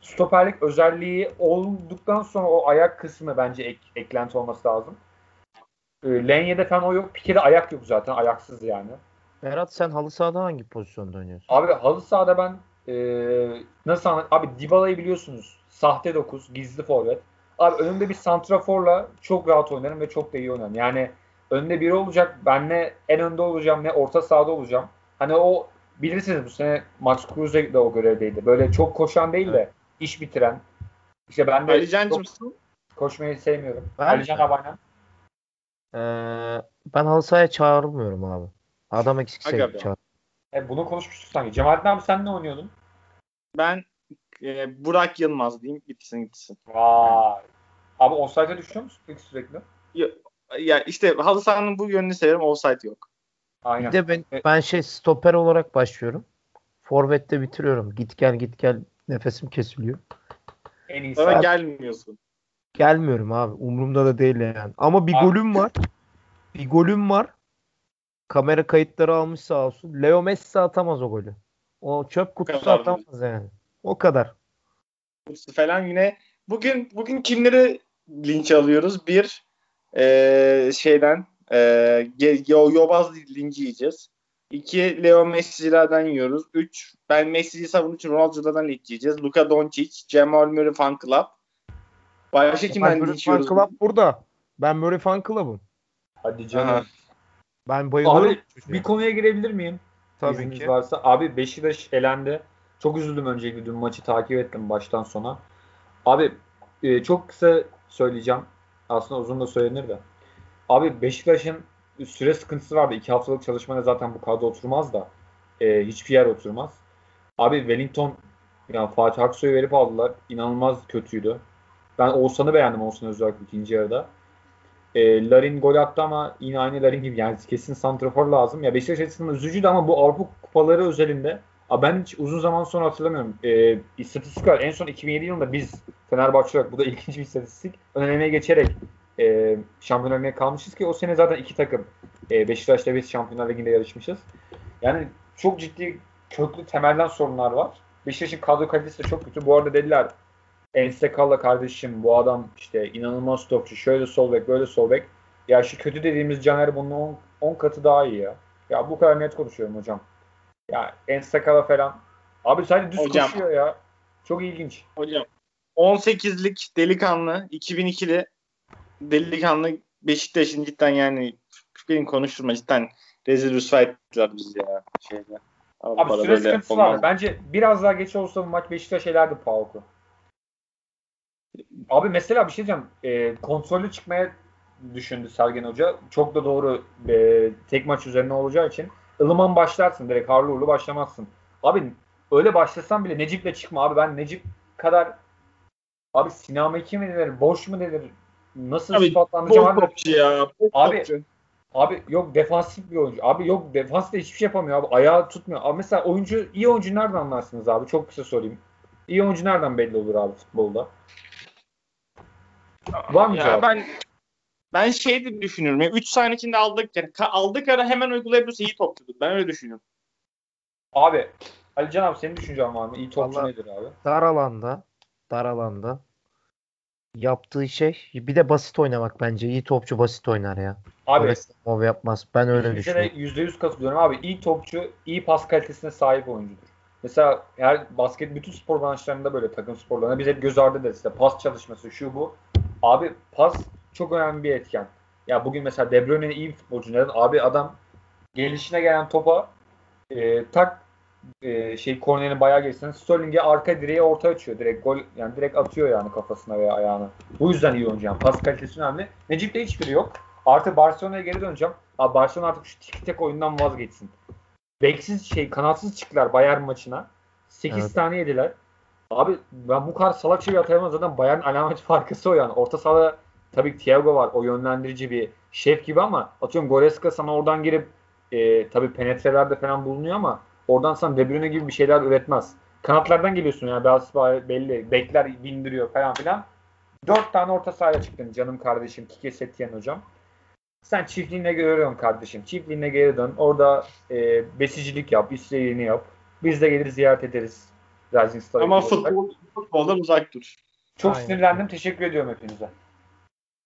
stoperlik özelliği olduktan sonra o ayak kısmı bence ek, eklenti olması lazım. E, Lenye'de falan o yok. Pike'de ayak yok zaten. Ayaksız yani. Berat sen halı sahada hangi pozisyonda oynuyorsun? Abi halı sahada ben e, nasıl anlat? Abi Dybala'yı biliyorsunuz. Sahte 9, gizli forvet. Abi önümde bir santraforla çok rahat oynarım ve çok da iyi oynarım. Yani önde biri olacak. Ben ne en önde olacağım ne orta sahada olacağım. Hani o bilirsiniz bu sene Max Kruse de o görevdeydi. Böyle çok koşan değil de evet. iş bitiren. İşte ben de koşmayı sevmiyorum. Ben, Ali Can Abanyan. Ee, ben halı sahaya çağrılmıyorum abi. Adam eksikse çağır. E, bunu konuşmuştuk sanki. Cemalettin abi sen ne oynuyordun? Ben e, Burak Yılmaz diyeyim. Gitsin gitsin. Vay. Abi offside'e düşüyor musun peki sürekli? Ya, ya işte halı sahanın bu yönünü severim. Offside yok. Aynen. Bir de ben, e- ben şey stoper olarak başlıyorum. Forvet'te bitiriyorum. Git gel git gel nefesim kesiliyor. En iyisi. Sonra gelmiyorsun. Gelmiyorum abi. Umurumda da değil yani. Ama bir abi. golüm var. Bir golüm var. Kamera kayıtları almış sağ olsun. Leo Messi atamaz o golü. O çöp kutusu atamaz yani. O kadar. Falan yine bugün bugün kimleri linç alıyoruz? Bir ee, şeyden ee, Yobaz linci yiyeceğiz. İki Leo Messi'lerden yiyoruz. Üç ben Messi'yi savunduğum için Ronaldo'dan linç yiyeceğiz. Luka Doncic, Jamal Murray Fan Club. Başka kimden linç yiyoruz? Fan Club burada. Ben Murray Fan Club'ım. Hadi canım. Ben bayılıyorum. Abi bir konuya girebilir miyim? Tabii İzniniz ki. varsa. Abi Beşiktaş elendi. Çok üzüldüm öncelikle dün maçı takip ettim baştan sona. Abi e, çok kısa söyleyeceğim. Aslında uzun da söylenir de. Abi Beşiktaş'ın süre sıkıntısı vardı. İki haftalık çalışmada zaten bu kadro oturmaz da. E, hiçbir yer oturmaz. Abi Wellington yani Fatih Aksoy'u verip aldılar. İnanılmaz kötüydü. Ben Oğuzhan'ı beğendim Oğuzhan özellikle ikinci yarıda. E, Larin gol attı ama yine aynı Larin gibi yani kesin santrafor lazım. Ya Beşiktaş açısından üzücüydü ama bu Avrupa kupaları özelinde Abi ben hiç uzun zaman sonra hatırlamıyorum. E, istatistik var. En son 2007 yılında biz Fenerbahçe olarak bu da ilginç bir istatistik. Önemeye geçerek e, şampiyon olmaya kalmışız ki o sene zaten iki takım e, Beşiktaş'ta biz Şampiyonlar Ligi'nde yarışmışız. Yani çok ciddi köklü temelden sorunlar var. Beşiktaş'ın kadro kalitesi de çok kötü. Bu arada dediler Ensekalla kardeşim bu adam işte inanılmaz topçu. Şöyle sol bek böyle sol bek. Ya şu kötü dediğimiz Caner bunun 10 katı daha iyi ya. Ya bu kadar net konuşuyorum hocam. Ya Ensekala falan. Abi sadece düz hocam, koşuyor ya. Çok ilginç. Hocam 18'lik delikanlı 2002'li delikanlı Beşiktaş'ın cidden yani benim konuşturma cidden rezil rüsva ettiler bizi ya. Şeyde. Abi, Abi süre sıkıntısı var. Bence biraz daha geç olsa bu maç Beşiktaş elerdi Pauk'u. Abi mesela bir şey diyeceğim. E, kontrollü çıkmaya düşündü Sergen Hoca. Çok da doğru e, tek maç üzerine olacağı için ılıman başlarsın direkt harlı uğurlu başlamazsın. Abi öyle başlasan bile Necip'le çıkma abi ben Necip kadar abi sinameki mi denir boş mu denir nasıl abi, sıfatlandıracağım abi. Topçu ya. Abi, topçu. abi yok defansif bir oyuncu. Abi yok defansta hiçbir şey yapamıyor abi. Ayağı tutmuyor. Abi mesela oyuncu iyi oyuncu nereden anlarsınız abi? Çok kısa sorayım. İyi oyuncu nereden belli olur abi futbolda? Var mı ya cevap? Ben ben şey de düşünüyorum. Yani 3 saniye içinde aldık yani aldık ara hemen uygulayabiliyorsa iyi topçudur. Ben öyle düşünüyorum. Abi Ali Can abi senin düşüncen var mı? İyi topçu Vallahi, nedir abi? Dar alanda dar alanda yaptığı şey bir de basit oynamak bence. İyi topçu basit oynar ya. Abi mov yapmaz. Ben öyle düşünüyorum. %100 katılıyorum abi. İyi topçu iyi pas kalitesine sahip oyuncudur. Mesela her basket bütün spor branşlarında böyle takım sporlarında biz hep göz ardı ederiz. İşte pas çalışması şu bu. Abi pas çok önemli bir etken. Ya bugün mesela De Bruyne iyi bir futbolcu. Neden? Abi adam gelişine gelen topa e, tak e, şey kornerini bayağı geçsin. Sterling'e arka direğe orta açıyor. Direkt gol yani direkt atıyor yani kafasına veya ayağına. Bu yüzden iyi oyuncu yani. Pas kalitesi önemli. Necip'te hiçbiri yok. Artı Barcelona'ya geri döneceğim. Abi Barcelona artık şu tiki tek oyundan vazgeçsin. Beksiz şey kanatsız çıktılar Bayern maçına. 8 evet. tane yediler. Abi ben bu kadar salak şey atayamam zaten Bayern alamet farkısı o yani. Orta sahada tabii Thiago var. O yönlendirici bir şef gibi ama atıyorum Goreska sana oradan girip e, tabii penetrelerde falan bulunuyor ama oradan sana De Bruyne gibi bir şeyler üretmez. Kanatlardan geliyorsun yani biraz belli. Bekler bindiriyor falan filan. Dört tane orta sahaya çıktın canım kardeşim Kike Setien hocam. Sen çiftliğine geri dön kardeşim. Çiftliğine geri dön. Orada e, besicilik yap, işlerini yap. Biz de gelir ziyaret ederiz. Rising Star Ama futbol, futboldan uzak dur. Çok Aynen. sinirlendim. Teşekkür ediyorum hepinize.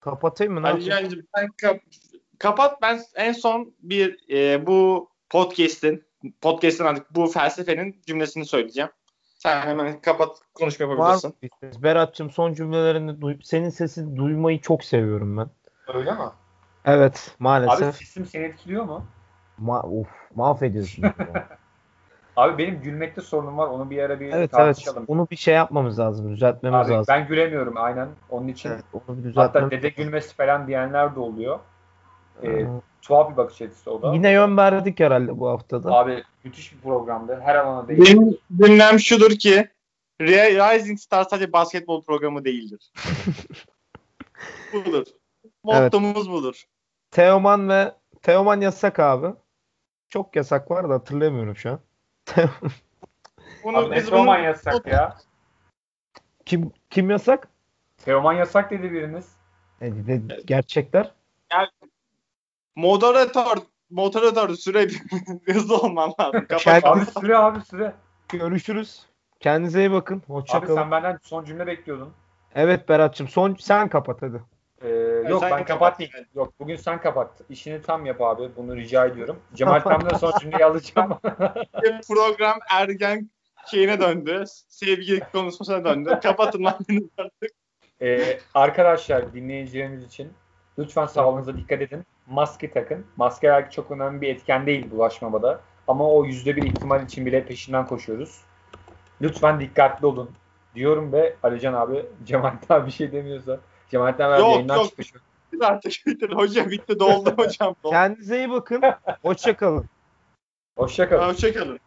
Kapatayım mı? Hadi yani ben kap kapat. Ben en son bir e, bu podcast'in podcast'in artık bu felsefenin cümlesini söyleyeceğim. Sen hemen kapat konuşma yapabilirsin. Var Berat'cığım son cümlelerini duy senin sesini duymayı çok seviyorum ben. Öyle mi? Evet maalesef. Abi sesim seni etkiliyor mu? Ma of mahvediyorsun. <laughs> Abi benim gülmekte sorunum var. Onu bir ara bir evet, tartışalım. Evet. Onu bir şey yapmamız lazım. Düzeltmemiz Abi, lazım. Ben gülemiyorum aynen. Onun için evet, onu bir hatta dede gülmesi falan diyenler de oluyor. Ee, tuhaf bir bakış açısı o da. Yine yön verdik herhalde bu haftada. Abi müthiş bir programdı. Her alana değil. Benim cümlem şudur ki Rising Star sadece basketbol programı değildir. <laughs> budur. Mottomuz evet. budur. Teoman ve Teoman yasak abi. Çok yasak var da hatırlamıyorum şu an. bunu, abi biz Teoman bunu... yasak ya. Kim kim yasak? Teoman yasak dedi biriniz. E, gerçekler. Yani, moderatör moderatör süre <laughs> hızlı olman lazım. Kapat. abi süre abi süre. Görüşürüz. Kendinize iyi bakın. Hoşça Abi sen benden son cümle bekliyordun. Evet Berat'cığım son sen kapat hadi. Ee, yok ben kapat, kapat değil. Yok bugün sen kapat. İşini tam yap abi. Bunu rica ediyorum. Cemal Tam'dan son cümleyi alacağım. <laughs> <laughs> Program ergen şeyine döndü. Sevgi konuşmasına döndü. Kapatın lan artık. Ee, arkadaşlar dinleyicilerimiz için lütfen sağlığınıza dikkat edin. Maske takın. Maske belki çok önemli bir etken değil bulaşmamada. Ama o yüzde bir ihtimal için bile peşinden koşuyoruz. Lütfen dikkatli olun diyorum ve Alican abi Cemal abi bir şey demiyorsa Cemalettin abi yayından yok. çıkmış. Artık <laughs> bitti. Hocam bitti doldu <laughs> hocam. Kendinize iyi bakın. Hoşçakalın. Hoşçakalın. Hoşçakalın.